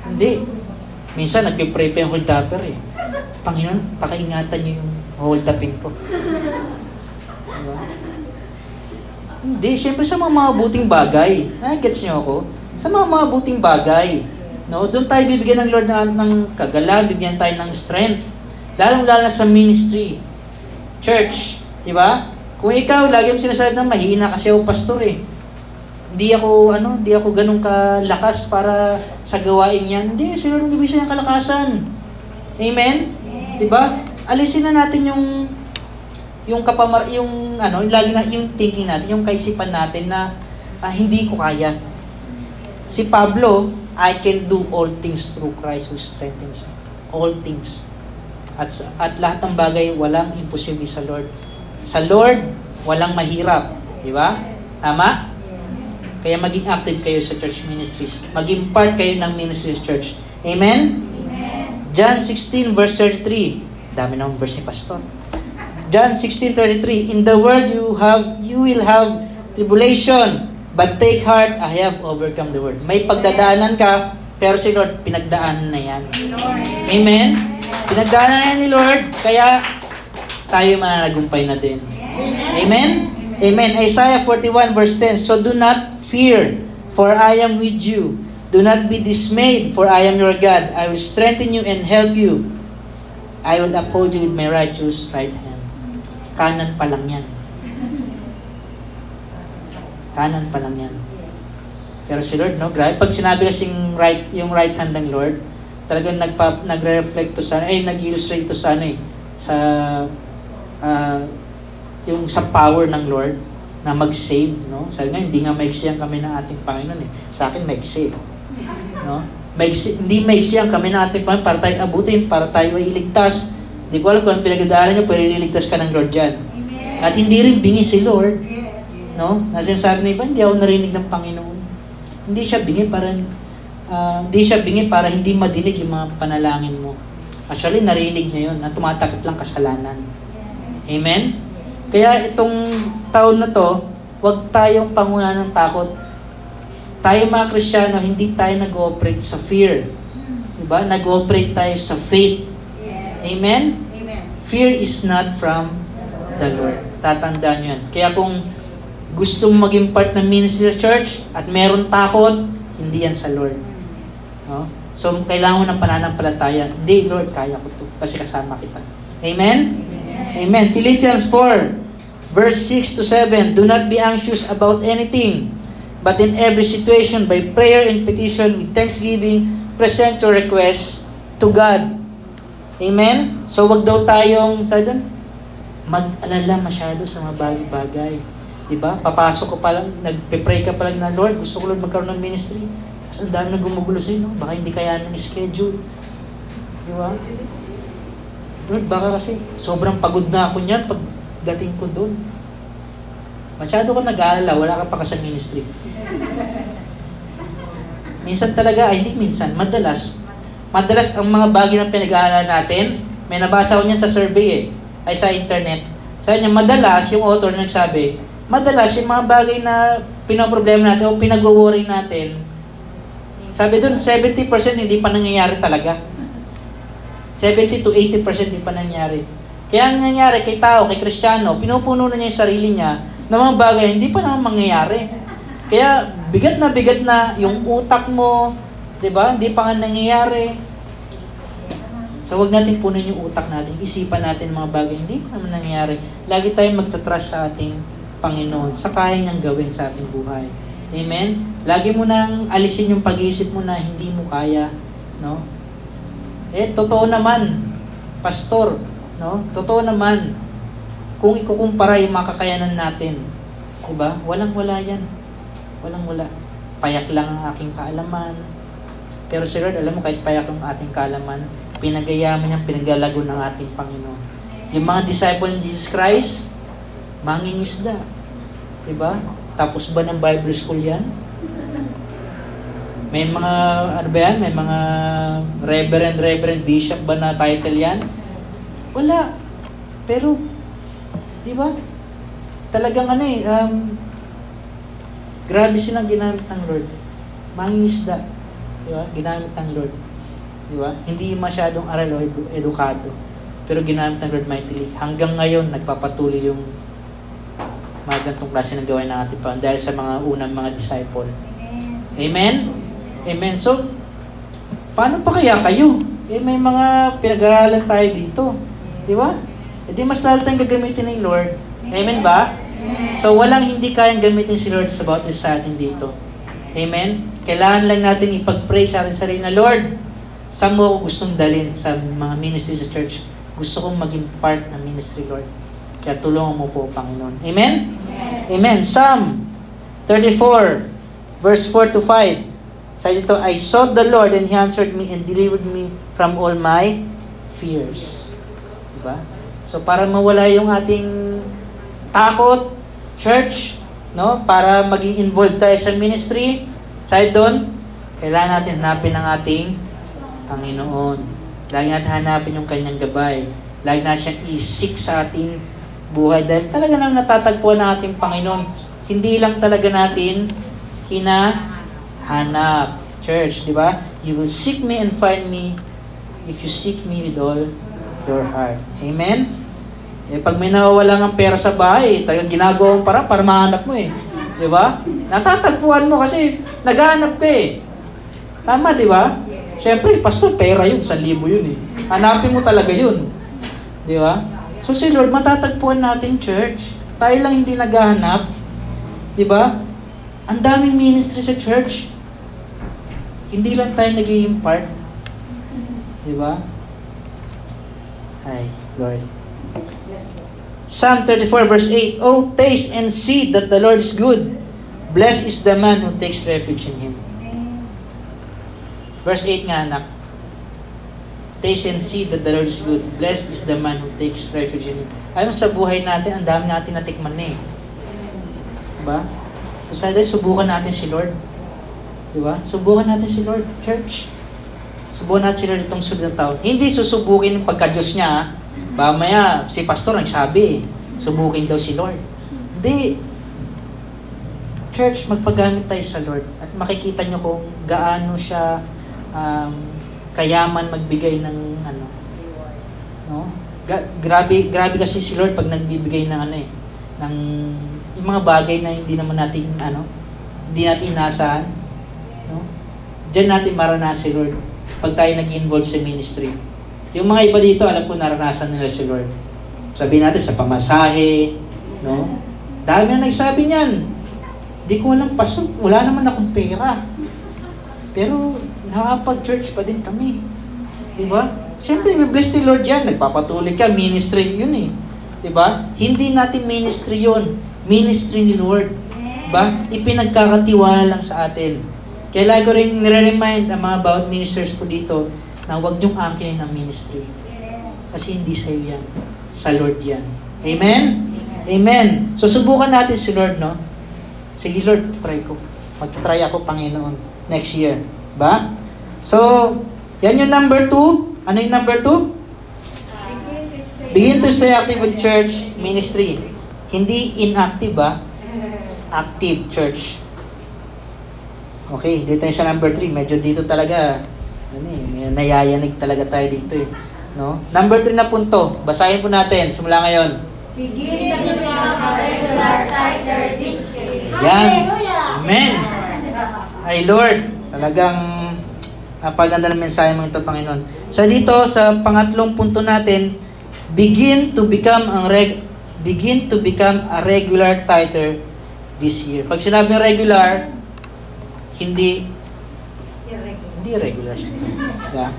Hindi. Minsan, nagpipray pa yung hold upper eh. Panginoon, pakaingatan niyo yung hold upin ko. Diba? Hindi, syempre sa mga mabuting bagay. Ah, gets niyo ako? Sa mga mabuting bagay. No, doon tayo bibigyan ng Lord ng, ng kagalag, bibigyan tayo ng strength. Lalong-lalo sa ministry. Church, di ba? Kung ikaw, lagi mo sinasabi na mahina kasi ako pastor eh. Hindi ako, ano, hindi ako ganun kalakas para sa gawain yan. Hindi, si Lord bibigyan ng kalakasan. Amen? Di ba? Alisin na natin yung yung kapamar yung ano, lagi na yung thinking natin, yung kaisipan natin na ah, hindi ko kaya. Si Pablo, I can do all things through Christ who strengthens me. All things. At at lahat ng bagay walang imposible sa Lord. Sa Lord, walang mahirap, di ba? Tama? Kaya maging active kayo sa church ministries. Maging part kayo ng ministries church. Amen? Amen. John 16 verse 33. Dami ng verse ni pastor. John 16:33 In the world you have you will have tribulation but take heart I have overcome the world. May pagdadaanan ka pero si Lord pinagdaanan na yan. Amen. Pinagdaanan na yan ni Lord kaya tayo mananagumpay na din. Amen. Amen. Isaiah 41 verse 10. So do not fear, for I am with you. Do not be dismayed, for I am your God. I will strengthen you and help you. I will uphold you with my righteous right hand. Kanan pa lang yan. Kanan pa lang yan. Pero si Lord, no? Grabe. Pag sinabi kasing right, yung right hand ng Lord, talagang nagpa, nagre-reflect to sa, ay, nag-illustrate to sa, ano eh, sa, uh, yung sa power ng Lord na mag-save, no? Sabi nga, hindi nga maiksi ang kami ng ating Panginoon eh. Sa akin, maiksi. No? Maiksi, hindi maiksi ang kami ng ating Panginoon para tayo abutin, para tayo ay iligtas. Hindi ko alam kung ano pinagdaanan niyo, pwede niligtas ka ng Lord dyan. At hindi rin bingi si Lord. No? Na sinasabi na iba, hindi ako narinig ng Panginoon. Hindi siya bingi para uh, hindi siya bingi para hindi madinig yung mga panalangin mo. Actually, narinig niya yun na tumatakip lang kasalanan. Amen? Kaya itong taon na to, huwag tayong panguna ng takot. Tayo mga Kristiyano, hindi tayo nag-ooperate sa fear. Diba? Nag-ooperate tayo sa faith. Amen? Amen. Fear is not from the Lord. Tatandaan yan. Kaya kung gusto mong maging part ng ministry church at meron takot, hindi yan sa Lord. No? So, kailangan mo ng pananampalataya. Hindi, Lord, kaya ko to kasi kasama kita. Amen? Amen. Philippians 4, verse 6 to 7. Do not be anxious about anything, but in every situation, by prayer and petition, with thanksgiving, present your requests to God. Amen? So, wag daw tayong, sabi doon, mag-alala masyado sa mga bagay-bagay. Diba? Papasok ko pa lang, nagpe-pray ka pa lang na, Lord, gusto ko Lord magkaroon ng ministry. Kasi ang dami na gumugulo sa'yo, no? baka hindi kaya ng schedule. Di ba? Lord, baka kasi sobrang pagod na ako niyan pag dating ko doon. Masyado ka nag-aalala, wala ka pa sa ministry. Minsan talaga, ay hindi minsan, madalas, madalas ang mga bagay na pinag-aalala natin, may nabasa ko niyan sa survey eh, ay sa internet. Sabi niya, madalas, yung author nagsabi, madalas yung mga bagay na pinaproblema natin o pinag-worry natin, sabi doon, 70% hindi pa nangyayari talaga. 70 to 80% hindi pa nangyayari. Kaya ang nangyayari kay tao, kay Kristiyano, pinupuno na niya yung sarili niya ng mga bagay hindi pa naman mangyayari. Kaya bigat na bigat na yung utak mo, 'di ba? Hindi pa nga nangyayari. So wag natin punin yung utak natin, isipan natin mga bagay hindi pa naman nangyayari. Lagi tayong magtatrust sa ating Panginoon, sa kaya niyang gawin sa ating buhay. Amen? Lagi mo nang alisin yung pag-iisip mo na hindi mo kaya, no? Eh, totoo naman, pastor, no? Totoo naman, kung ikukumpara yung mga kakayanan natin, diba? Walang-wala yan. Walang-wala. Payak lang ang aking kaalaman. Pero si Lord, alam mo, kahit payak ang ating kaalaman, pinagayaman niyang pinagalago ng ating Panginoon. Yung mga disciple ni Jesus Christ, mangingisda. Diba? Tapos ba ng Bible school yan? May mga, ano ba yan? May mga reverend, reverend, bishop ba na title yan? Wala. Pero, di ba? Talagang ano eh, um, grabe silang ginamit ng Lord. Mangingisda. Di ba? Ginamit ng Lord. Di ba? Hindi masyadong aral o edu- edukado. Pero ginamit ng Lord mightily. Hanggang ngayon, nagpapatuloy yung mga gantong klase ng gawain ng ating Panginoon dahil sa mga unang mga disciple. Amen? Amen. So, paano pa kaya kayo? Eh, may mga pinag-aaralan tayo dito. Di ba? E di mas lalo tayong gagamitin ng Lord. Amen ba? So, walang hindi kayang gamitin si Lord sa bawat isa sa atin dito. Amen? Kailangan lang natin ipag-pray sa ating sarili na, Lord, saan mo ako gustong dalhin sa mga ministry sa church? Gusto kong maging part ng ministry, Lord. Kaya tulungan mo po, Panginoon. Amen? Amen. Psalm 34, verse 4 to 5. Sa dito, I sought the Lord and He answered me and delivered me from all my fears. Diba? So, para mawala yung ating takot, church, no? Para maging involved tayo sa ministry, sa doon, kailangan natin hanapin ang ating Panginoon. Lagi natin hanapin yung kanyang gabay. Lagi natin siyang isik sa ating buhay. Dahil talaga nang natatagpuan ng ating Panginoon. Hindi lang talaga natin hinahanap. Church, di ba? You will seek me and find me if you seek me with all your heart. Amen? Eh, pag may nawawala ng pera sa bahay, tagang ginagawa mo para para mahanap mo eh. Di ba? Natatagpuan mo kasi naghahanap ka eh. Tama, di ba? Siyempre, pastor, pera yun. Sa libo yun eh. Hanapin mo talaga yun. Di ba? So si Lord, matatagpuan natin church. Tayo lang hindi naghahanap. Di ba? Ang daming ministry sa church. Hindi lang tayo naging part. Di ba? Ay, Lord. Psalm 34 verse 8, Oh, taste and see that the Lord is good. Blessed is the man who takes refuge in Him. Verse 8 nga anak. Taste and see that the Lord is good. Blessed is the man who takes refuge in Him. Alam sa buhay natin, ang dami natin natikman na eh. Diba? So sa subukan natin si Lord. Diba? Subukan natin si Lord, church. Subukan natin si Lord itong sunod ng taon. Hindi susubukin ng pagka-Diyos niya, ha? Bamaya, si pastor nagsabi, subukin daw si Lord. Hindi. Church, magpagamit tayo sa Lord at makikita nyo kung gaano siya um, kayaman magbigay ng ano. No? Ga- grabe, grabe kasi si Lord pag nagbibigay ng ano eh, ng yung mga bagay na hindi naman natin ano, hindi natin inasahan. No? Diyan natin maranasan si Lord pag tayo nag-involve sa ministry. Yung mga iba dito, alam ko naranasan nila si Lord. Sabi natin sa pamasahe, no? Dami na nagsabi niyan. Di ko alam, pasok, wala naman akong pera. Pero nakapag-church pa din kami. Di ba? Siyempre, may bless ni Lord yan. Nagpapatuloy ka, ministry yun eh. Di ba? Hindi natin ministry yun. Ministry ni Lord. Di ba? Ipinagkakatiwala lang sa atin. Kaya lagi rin nire-remind ang mga about ministers po dito na huwag niyong angkin ang ministry. Kasi hindi sa yan. Sa Lord yan. Amen? Amen. So, subukan natin si Lord, no? Sige, Lord, try ko. Mag-try ako, Panginoon, next year. Ba? So, yan yung number two. Ano yung number two? Begin to stay active with church ministry. Hindi inactive, ba? Active church. Okay, dito tayo sa number three. Medyo dito talaga, ano eh, nayayanig talaga tayo dito eh. No? Number 3 na punto. Basahin po natin. Simula ngayon. Begin to become a regular tither this year. Yan. Amen. Ay Lord, talagang napaganda ng mensahe mo ito, Panginoon. Sa dito, sa pangatlong punto natin, begin to become ang reg begin to become a regular tither this year. Pag sinabing regular, hindi hindi regular siya. Yeah.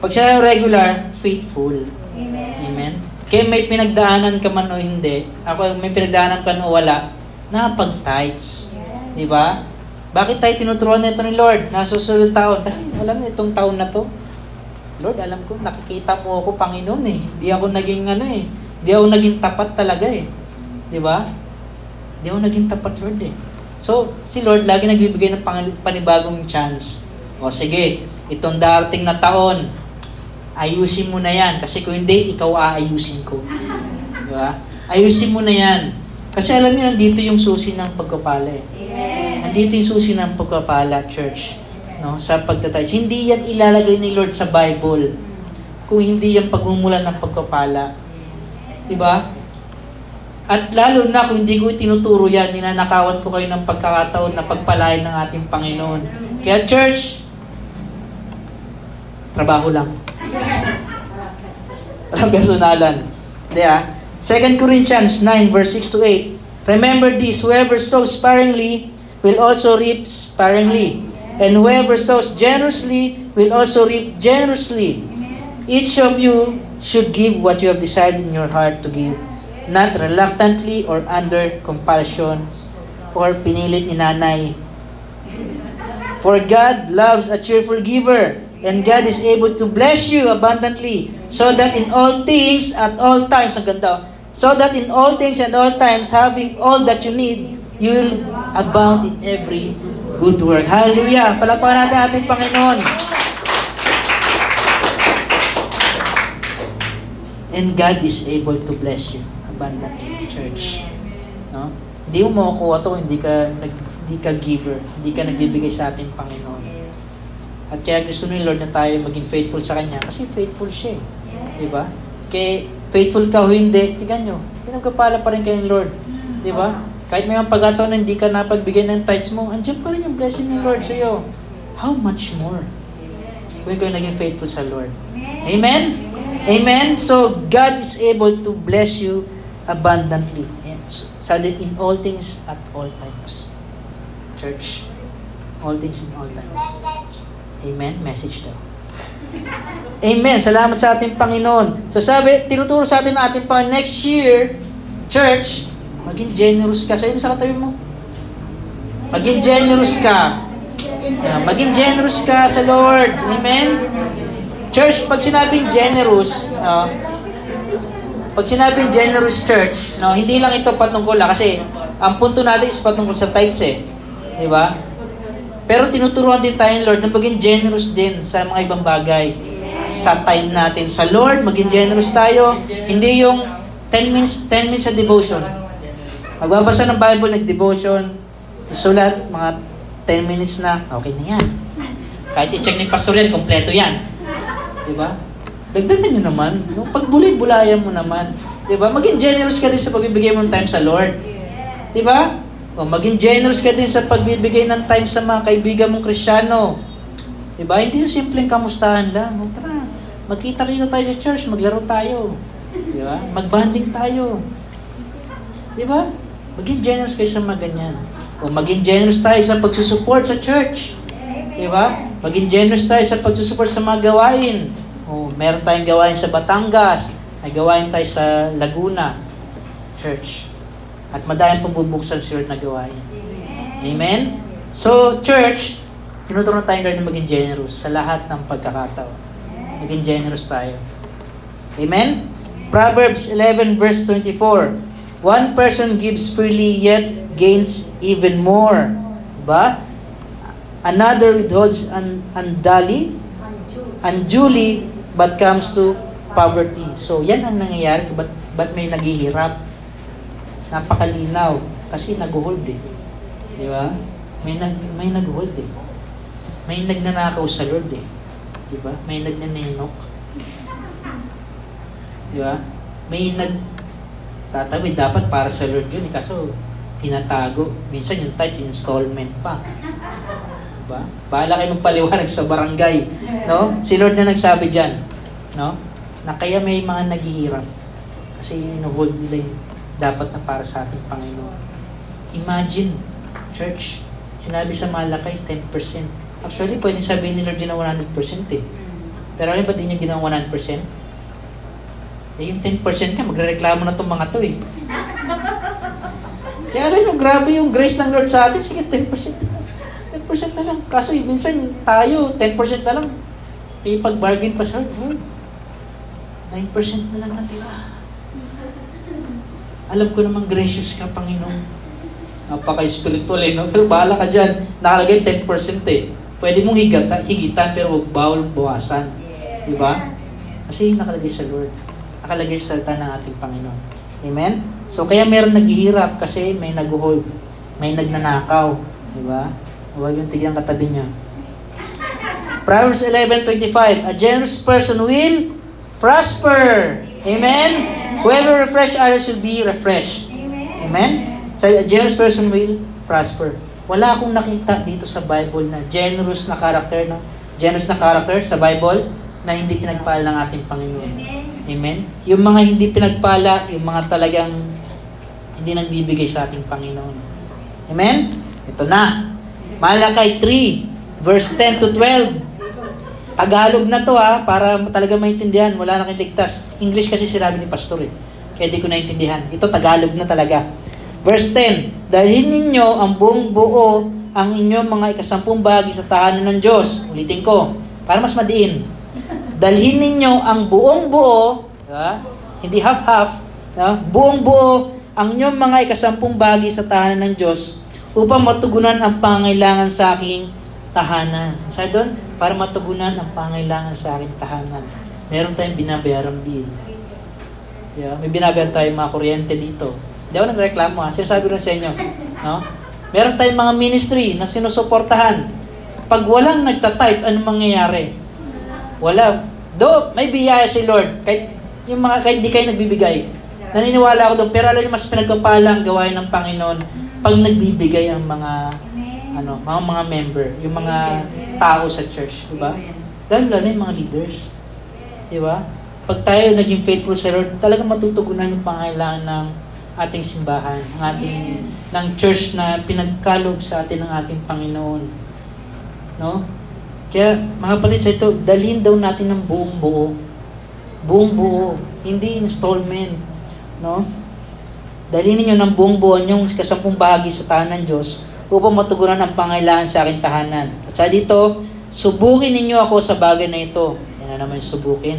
Pag sinabing regular, faithful. Amen. Amen. Kaya may pinagdaanan ka man o hindi, ako may pinagdaanan ka o wala, napag-tights. Di ba? Bakit tayo tinuturuan nito ni Lord? Nasusunod taon. Kasi alam mo, itong taon na to, Lord, alam ko, nakikita mo ako, Panginoon eh. Di ako naging ano eh. Di ako naging tapat talaga eh. Di ba? Di ako naging tapat, Lord eh. So, si Lord lagi nagbibigay ng panibagong chance. O sige, itong darating na taon, ayusin mo na yan. Kasi kung hindi, ikaw aayusin ko. Di ba? Ayusin mo na yan. Kasi alam niyo, nandito yung susi ng pagkapala eh. Nandito yung susi ng pagpapala, church. No? Sa pagtatayos. Hindi yan ilalagay ni Lord sa Bible. Kung hindi yan pagmumulan ng pagpapala. Diba? At lalo na kung hindi ko tinuturo yan, ninanakawan ko kayo ng pagkakataon na pagpalain ng ating Panginoon. Kaya church, trabaho lang. Walang personalan. Hindi ah. 2 Corinthians 9 verse 6 to 8. Remember this, whoever sows sparingly will also reap sparingly. And whoever sows generously will also reap generously. Each of you should give what you have decided in your heart to give, not reluctantly or under compulsion or pinilit ni. For God loves a cheerful giver, and God is able to bless you abundantly, so that in all things, at all times, so that in all things and all times, having all that you need, you will abound in every good work. Hallelujah! Palapakan natin ating Panginoon. And God is able to bless you abundantly, church. No? Hindi mo makukuha to, hindi ka, nag, hindi ka giver, hindi ka nagbibigay sa ating Panginoon. At kaya gusto ni Lord na tayo maging faithful sa Kanya kasi faithful siya. eh. Di ba? Kaya faithful ka o hindi, tingnan nyo, pinagkapala pa rin kayo ng Lord. Di ba? Kahit may mga pagkataon na hindi ka napagbigay ng tithes mo, andyan pa rin yung blessing ng Lord sa iyo. How much more? Kung ikaw naging faithful sa Lord. Amen? Amen? So, God is able to bless you abundantly. Yes. So that in all things at all times. Church, all things in all times. Amen? Message daw. *laughs* Amen. Salamat sa ating Panginoon. So sabi, tinuturo sa atin ng ating Panginoon, next year, church, Maging generous ka. Sa'yo sa katabi mo. Maging generous ka. Yeah, maging generous ka sa Lord. Amen? Church, pag sinabing generous, no, pag sinabing generous church, no, hindi lang ito patungkol lang kasi ang punto natin is patungkol sa tithes eh. Di ba? Pero tinuturuan din tayo ng Lord na maging generous din sa mga ibang bagay. Sa time natin sa Lord, maging generous tayo. Hindi yung 10 minutes, 10 minutes sa devotion. Magbabasa ng Bible, nag-devotion, sulat, mga 10 minutes na, okay na yan. Kahit i-check ni pastor yan, kompleto yan. Di ba? Dagdagan nyo naman. No? Pagbulay-bulayan mo naman. Di ba? Maging generous ka din sa pagbibigay mo ng time sa Lord. Di ba? O, maging generous ka din sa pagbibigay ng time sa mga kaibigan mong kristyano. Di ba? Hindi yung simpleng kamustahan lang. O, tara, magkita-kita tayo sa church, maglaro tayo. Di ba? Magbanding tayo. Di ba? Maging generous kayo sa mga ganyan. O maging generous tayo sa pagsusupport sa church. Di ba? Maging generous tayo sa pagsusupport sa mga gawain. O meron tayong gawain sa Batangas. May gawain tayo sa Laguna Church. At madayang pabubuksan si Lord na gawain. Amen? So, church, tinuturuan tayo Lord na maging generous sa lahat ng pagkakataon. Maging generous tayo. Amen? Proverbs 11 verse 24. One person gives freely yet gains even more. Diba? Another withholds un- undali, unduly, but comes to poverty. So, yan ang nangyayari. Ba't, ba't may naghihirap? Napakalinaw. Kasi nag-hold eh. Di ba? May, nag, may nag-hold eh. May nagnanakaw sa Lord eh. Di ba? May nagnanenok. Di ba? May nag tatawid, dapat para sa Lord yun. Eh, kaso, tinatago. Minsan yung tithes, installment pa. Diba? Bahala kayo magpaliwanag sa barangay. No? Si Lord na nagsabi dyan. No? Na kaya may mga naghihirap. Kasi inuhold nila yung dapat na para sa ating Panginoon. Imagine, church, sinabi sa Malakay, 10%. Actually, pwede sabihin ni Lord yun na 100% eh. Pero ano ba din yung ginawa 100%? Eh, yung 10% ka, magre-reklamo na itong mga to eh. Kaya alam nyo, grabe yung grace ng Lord sa atin. Sige, 10%. 10% na lang. Kaso eh, minsan tayo, 10% na lang. Kaya pag-bargain pa sa Lord, 9% na lang natira. Alam ko naman gracious ka, Panginoon. Napaka-spiritual eh, no? Pero bahala ka dyan. Nakalagay 10% eh. Pwede mong higata, higitan, pero huwag bawal bawasan. Diba? Kasi nakalagay sa Lord nakalagay sa salita ng ating Panginoon. Amen? So, kaya meron naghihirap kasi may nag-hold. May nagnanakaw. Diba? Huwag yung tigyan katabi niya. Proverbs 11.25 A generous person will prosper. Amen? Whoever refresh others will be refreshed. Amen? So, a generous person will prosper. Wala akong nakita dito sa Bible na generous na character, no? Generous na character sa Bible na hindi pinagpala ng ating Panginoon. Amen? Yung mga hindi pinagpala, yung mga talagang hindi nagbibigay sa ating Panginoon. Amen? Ito na. Malakay 3, verse 10 to 12. Tagalog na to ha, para talaga maintindihan. Wala na kayong ligtas. English kasi sinabi ni Pastor eh. Kaya di ko naintindihan. Ito Tagalog na talaga. Verse 10, Dalhin ninyo ang buong buo ang inyong mga ikasampung bahagi sa tahanan ng Diyos. Ulitin ko, para mas madiin dalhin ninyo ang buong buo, ha? hindi half-half, ha? buong buo ang inyong mga ikasampung bagi sa tahanan ng Diyos upang matugunan ang pangailangan sa aking tahanan. Sa doon, para matugunan ang pangailangan sa aking tahanan. Meron tayong binabayarang bill. Yeah, may binabayaran tayong mga kuryente dito. Hindi ako nagreklamo ha. Sinasabi ko sa inyo. No? Meron tayong mga ministry na sinusuportahan. Pag walang nagtatights, anong mangyayari? Wala. Do, may biyaya si Lord. Kahit Yung mga, kahit di kayo nagbibigay. Naniniwala ako doon, pero alam niyo, mas pinagpapala ang gawain ng Panginoon pag nagbibigay ang mga, ano, mga mga member, yung mga tao sa church, di ba? Lalo lalo yung mga leaders. Di ba? Pag tayo naging faithful sa Lord, talagang matutugunan yung pangailangan ng ating simbahan, ng ating ng church na pinagkalob sa atin ng ating Panginoon. No? Kaya mga kapatid sa ito, dalhin daw natin ng buong buo. Buong buo, hindi installment, no? Dalhin ninyo ng buong buo yung kasampung bahagi sa tahanan ng Diyos upang matugunan ang pangailangan sa aking tahanan. At sa dito, subukin ninyo ako sa bagay na ito. Yan na naman subukin.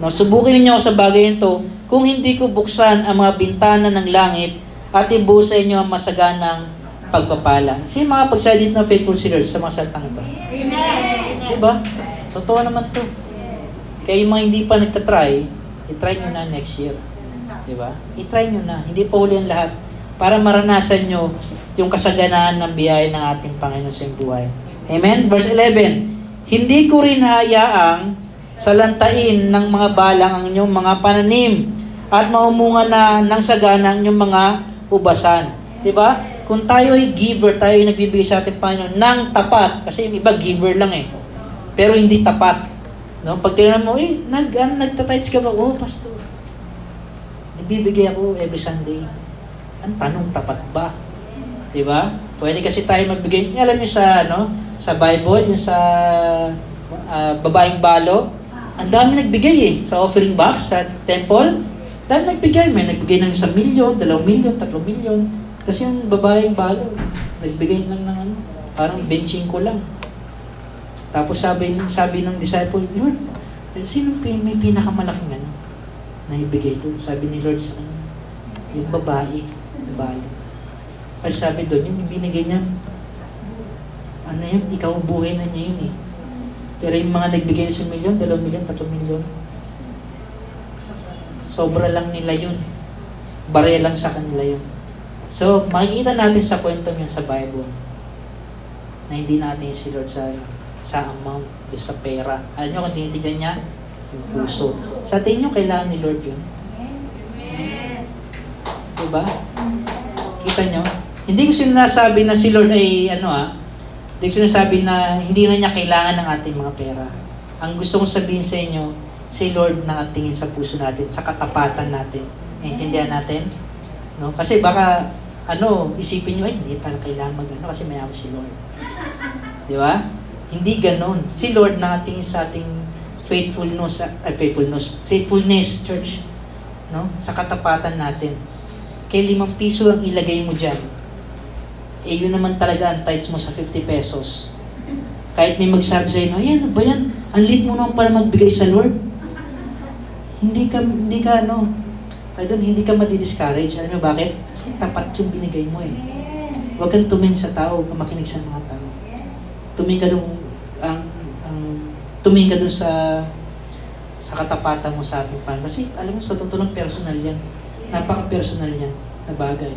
No, subukin ninyo ako sa bagay ito kung hindi ko buksan ang mga bintana ng langit at ibuhos sa inyo ang masaganang pagpapala. Sino mga pagsalit ng faithful sinners sa mga salitang ito? Amen. Diba? Totoo naman to. Kaya yung mga hindi pa nagtatry, itry nyo na next year. Diba? I-try nyo na. Hindi pa uli ang lahat. Para maranasan nyo yung kasaganaan ng biyaya ng ating Panginoon sa buhay. Amen? Verse 11, Hindi ko rin hayaang salantain ng mga balang ang inyong mga pananim at maumunga na ng sagana ang inyong mga ubasan. Diba? Kung tayo ay giver, tayo ay nagbibigay sa ating Panginoon ng tapat. Kasi yung iba giver lang eh. Pero hindi tapat. No? Pag tinanong mo, eh, nag, ano, nagtatights ka ba? Oh, pastor. Nagbibigay ako every Sunday. Ang tanong, tapat ba? Di ba? Pwede kasi tayo magbigay. Alam niyo sa, ano, sa Bible, yung sa uh, babaeng balo, ang dami nagbigay eh. Sa offering box, sa temple, dami nagbigay. May nagbigay ng isang milyon, dalawang milyon, tatlong milyon. Kasi yung babaeng balo, nagbigay lang ng ano, parang benching ko lang. Tapos sabi, sabi ng disciple, Lord, sino may pinakamalaking ano, na ibigay doon? Sabi ni Lord sa ano, yung babae, na balo. Kasi sabi doon, yung binigay niya, ano yun, ikaw buhay na niya yun eh. Pero yung mga nagbigay ng 1 milyon, 2 milyon, 3 milyon, sobra lang nila yun. Bare lang sa kanila yun. So, makikita natin sa kwento yun sa Bible na hindi natin si Lord sa sa amount, doon sa pera. Alam nyo kung tinitignan niya? Yung puso. Sa tingin nyo, kailangan ni Lord yun. Diba? Kita nyo? Hindi ko sinasabi na si Lord ay ano ah, hindi ko sinasabi na hindi na niya kailangan ng ating mga pera. Ang gusto kong sabihin sa inyo, si Lord na tingin sa puso natin, sa katapatan natin. Naintindihan natin? No? Kasi baka, ano, isipin nyo, ay, hindi pa kailangan mag, ano, kasi mayaman si Lord. Di ba? Hindi ganon. Si Lord na tingin sa ating faithfulness, uh, faithfulness, faithfulness, church, no? Sa katapatan natin. Kaya limang piso ang ilagay mo dyan. Eh, yun naman talaga ang tithes mo sa 50 pesos. Kahit may magsabi sa'yo, ayan, ano ba yan? Ang lead mo naman para magbigay sa Lord. Hindi ka, hindi ka, ano, tayo doon, hindi ka madi-discourage. Alam mo bakit? Kasi tapat yung binigay mo eh. Huwag kang tumingin sa tao, huwag kang makinig sa mga tao. Tumingin ka doon, ang, ang, tumingin ka doon sa sa katapatan mo sa ating Panginoon. Kasi alam mo, sa totoo lang personal yan. Napaka-personal yan na bagay.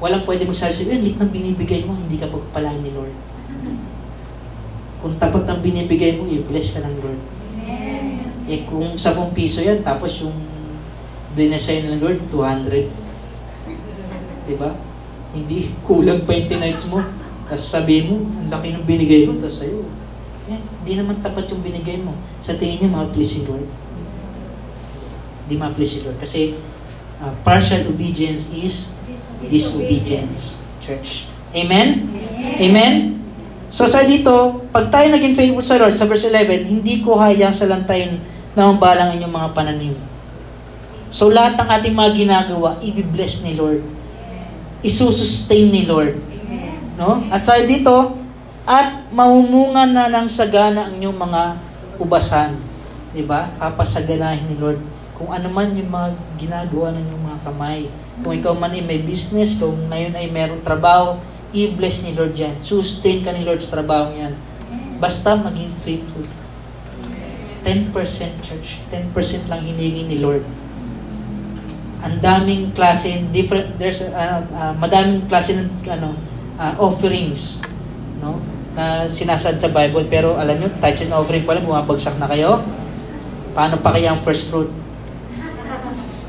Walang pwede magsabi sa'yo, eh, lit ng binibigay mo, hindi ka pagpalaan ni Lord. Kung tapat ang binibigay mo, i-bless ka ng Lord. Eh kung 10 piso yan, tapos yung dinesay ng Lord, 200. Diba? Hindi kulang pa yung mo. Tapos sabihin mo, ang laki ng binigay mo, tapos sa'yo, eh, di naman tapat yung binigay mo. Sa tingin niya, ma-please si Lord. Di ma-please si Lord. Kasi uh, partial obedience is disobedience. Church. Amen? Amen? So sa dito, pag tayo naging faithful sa Lord, sa verse 11, hindi ko hayang salantayin na mambalang inyong mga pananim. So lahat ng ating mga ginagawa, i-bless ni Lord. Isusustain ni Lord. No? At sa dito, at mahumunga na ng sagana ang inyong mga ubasan. Di ba? Papasaganahin ni Lord. Kung ano man yung mga ginagawa ng inyong mga kamay. Kung ikaw man ay may business, kung ngayon ay merong trabaho, i-bless ni Lord yan. Sustain ka ni Lord sa trabaho yan. Basta maging faithful. 10% church. 10% lang hiningin ni Lord. Ang daming klase, different, there's, uh, uh, madaming klase ng ano, uh, offerings no? na sinasad sa Bible. Pero alam nyo, tithes and offering pala, bumabagsak na kayo. Paano pa kaya ang first fruit?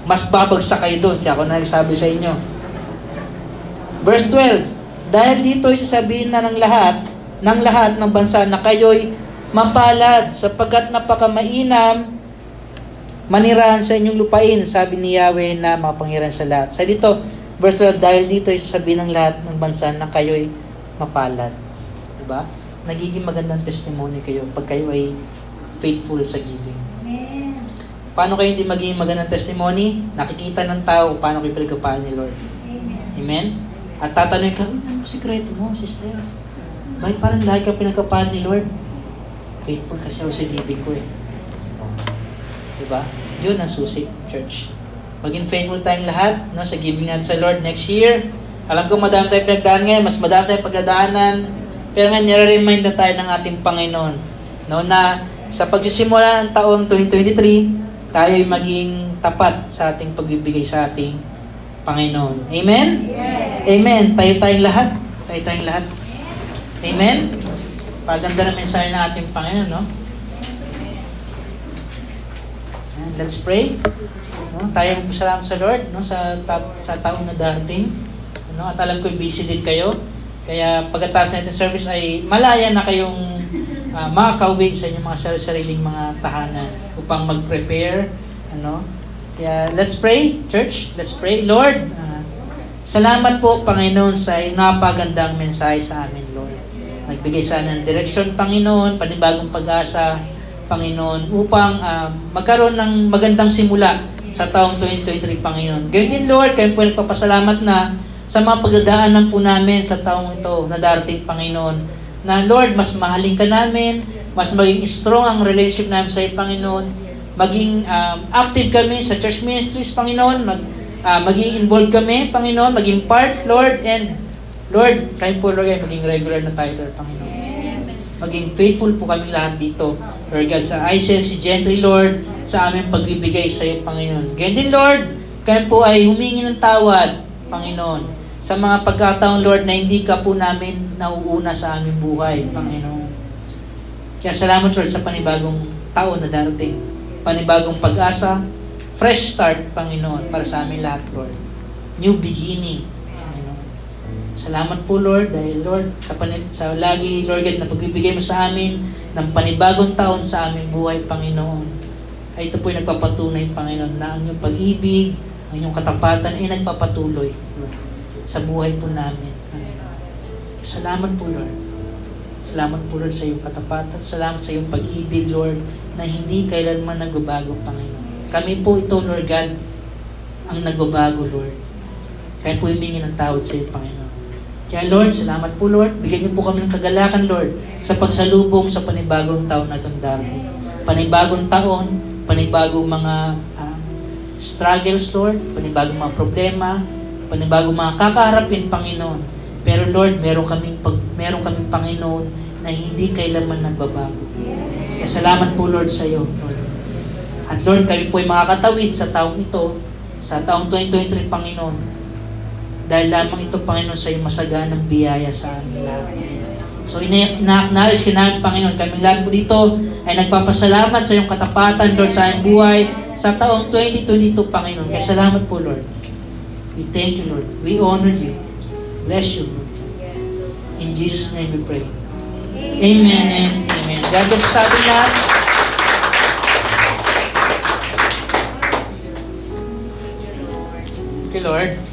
mas babagsak kayo doon. Siya ako na nagsabi sa inyo. Verse 12, Dahil dito ay sasabihin na ng lahat, ng lahat ng bansa na kayo'y mapalad sapagkat napakamainam manirahan sa inyong lupain, sabi ni Yahweh na mapangyarihan sa lahat. Sa dito, verse 12, dahil dito ay sasabihin ng lahat ng bansa na kayo'y mapalad. Diba? Nagiging magandang testimony kayo pag kayo ay faithful sa giving. Amen. Paano kayo hindi magiging magandang testimony? Nakikita ng tao paano kayo pinagkapahal ni Lord. Amen. Amen? At tatanungin ka, "Uy, ano sikreto mo, sister? Bakit parang lagi ka pinagkapahal ni Lord? Faithful kasi ako sa giving ko eh. Diba? Yun ang susi, church. Maging faithful tayong lahat no, sa giving natin sa Lord next year. Alam ko madami tayong pinagdaan ngayon, mas madami tayong pagdadaanan. Pero nga, nire-remind na tayo ng ating Panginoon no, na sa pagsisimula ng taong 2023, tayo ay maging tapat sa ating pagbibigay sa ating Panginoon. Amen? Yes. Amen. Tayo tayong lahat. Tayo tayong lahat. Amen? Paganda na mensahe ng ating Panginoon, no? And let's pray. No, tayo magpasalamat sa Lord no sa ta- sa taong na darating. No, at alam ko busy din kayo. Kaya pagkatapos natin service ay malaya na kayong uh, makakauwi sa inyong mga sarili-sariling mga tahanan upang mag-prepare. Ano? Kaya let's pray, church. Let's pray. Lord, ah, salamat po, Panginoon, sa napagandang mensahe sa amin, Lord. Nagbigay sana ng direksyon, Panginoon, panibagong pag-asa, Panginoon, upang ah, magkaroon ng magandang simula sa taong 2023, Panginoon. Ganyan din, Lord, kayo po nagpapasalamat na sa mga pagdadaanan po namin sa taong ito na darating, Panginoon, na Lord, mas mahalin ka namin, mas maging strong ang relationship namin sa iyo, Panginoon, maging um, active kami sa church ministries, Panginoon, mag, ah, maging involved kami, Panginoon, maging part, Lord, and Lord, kayo po, Lord, maging regular na tither, Panginoon. Maging faithful po kami lahat dito, Lord God, sa ICLC Gentry, Lord, sa aming pagbibigay sa iyo, Panginoon. Ganyan din, Lord, kayo po ay humingi ng tawad, Panginoon, sa mga pagkataon, Lord, na hindi ka po namin nauuna sa aming buhay, Panginoon. Kaya salamat, Lord, sa panibagong taon na darating. Panibagong pag-asa, fresh start, Panginoon, para sa amin lahat, Lord. New beginning, Panginoon. Salamat po, Lord, dahil, Lord, sa, panib- sa lagi, Lord God, na pagbibigay mo sa amin ng panibagong taon sa aming buhay, Panginoon. Ay ito po yung nagpapatunay, Panginoon, na ang iyong pag-ibig, ang iyong katapatan ay nagpapatuloy, sa buhay po namin. Salamat po, Lord. Salamat po, Lord, sa iyong katapatan. Salamat sa iyong pag-ibig, Lord, na hindi kailanman nagbabago, Panginoon. Kami po ito, Lord God, ang nagbabago, Lord. Kaya po humingi ng tawad sa iyo, Panginoon. Kaya, Lord, salamat po, Lord. Bigyan niyo po kami ng kagalakan, Lord, sa pagsalubong sa panibagong taon na itong darating. Panibagong taon, panibagong mga ah, struggles, Lord, panibagong mga problema, panibagong mga kakaharapin, Panginoon. Pero Lord, meron kaming, pag, meron kaming Panginoon na hindi kailanman nagbabago. Kaya salamat po Lord sa iyo, Lord. At Lord, kami po ay makakatawid sa taong ito, sa taong 2023, Panginoon. Dahil lamang ito, Panginoon, sa iyo masaganang biyaya sa amin lahat. So, ina-acknowledge ka namin, Panginoon. Kaming lahat po dito ay nagpapasalamat sa iyong katapatan, Lord, sa aming buhay sa taong 2022, Panginoon. Kaya salamat po, Lord. We thank you, Lord. We honor you. Bless you, Lord. In Jesus' name we pray. Amen and amen. God bless sa ating lahat. You, Lord.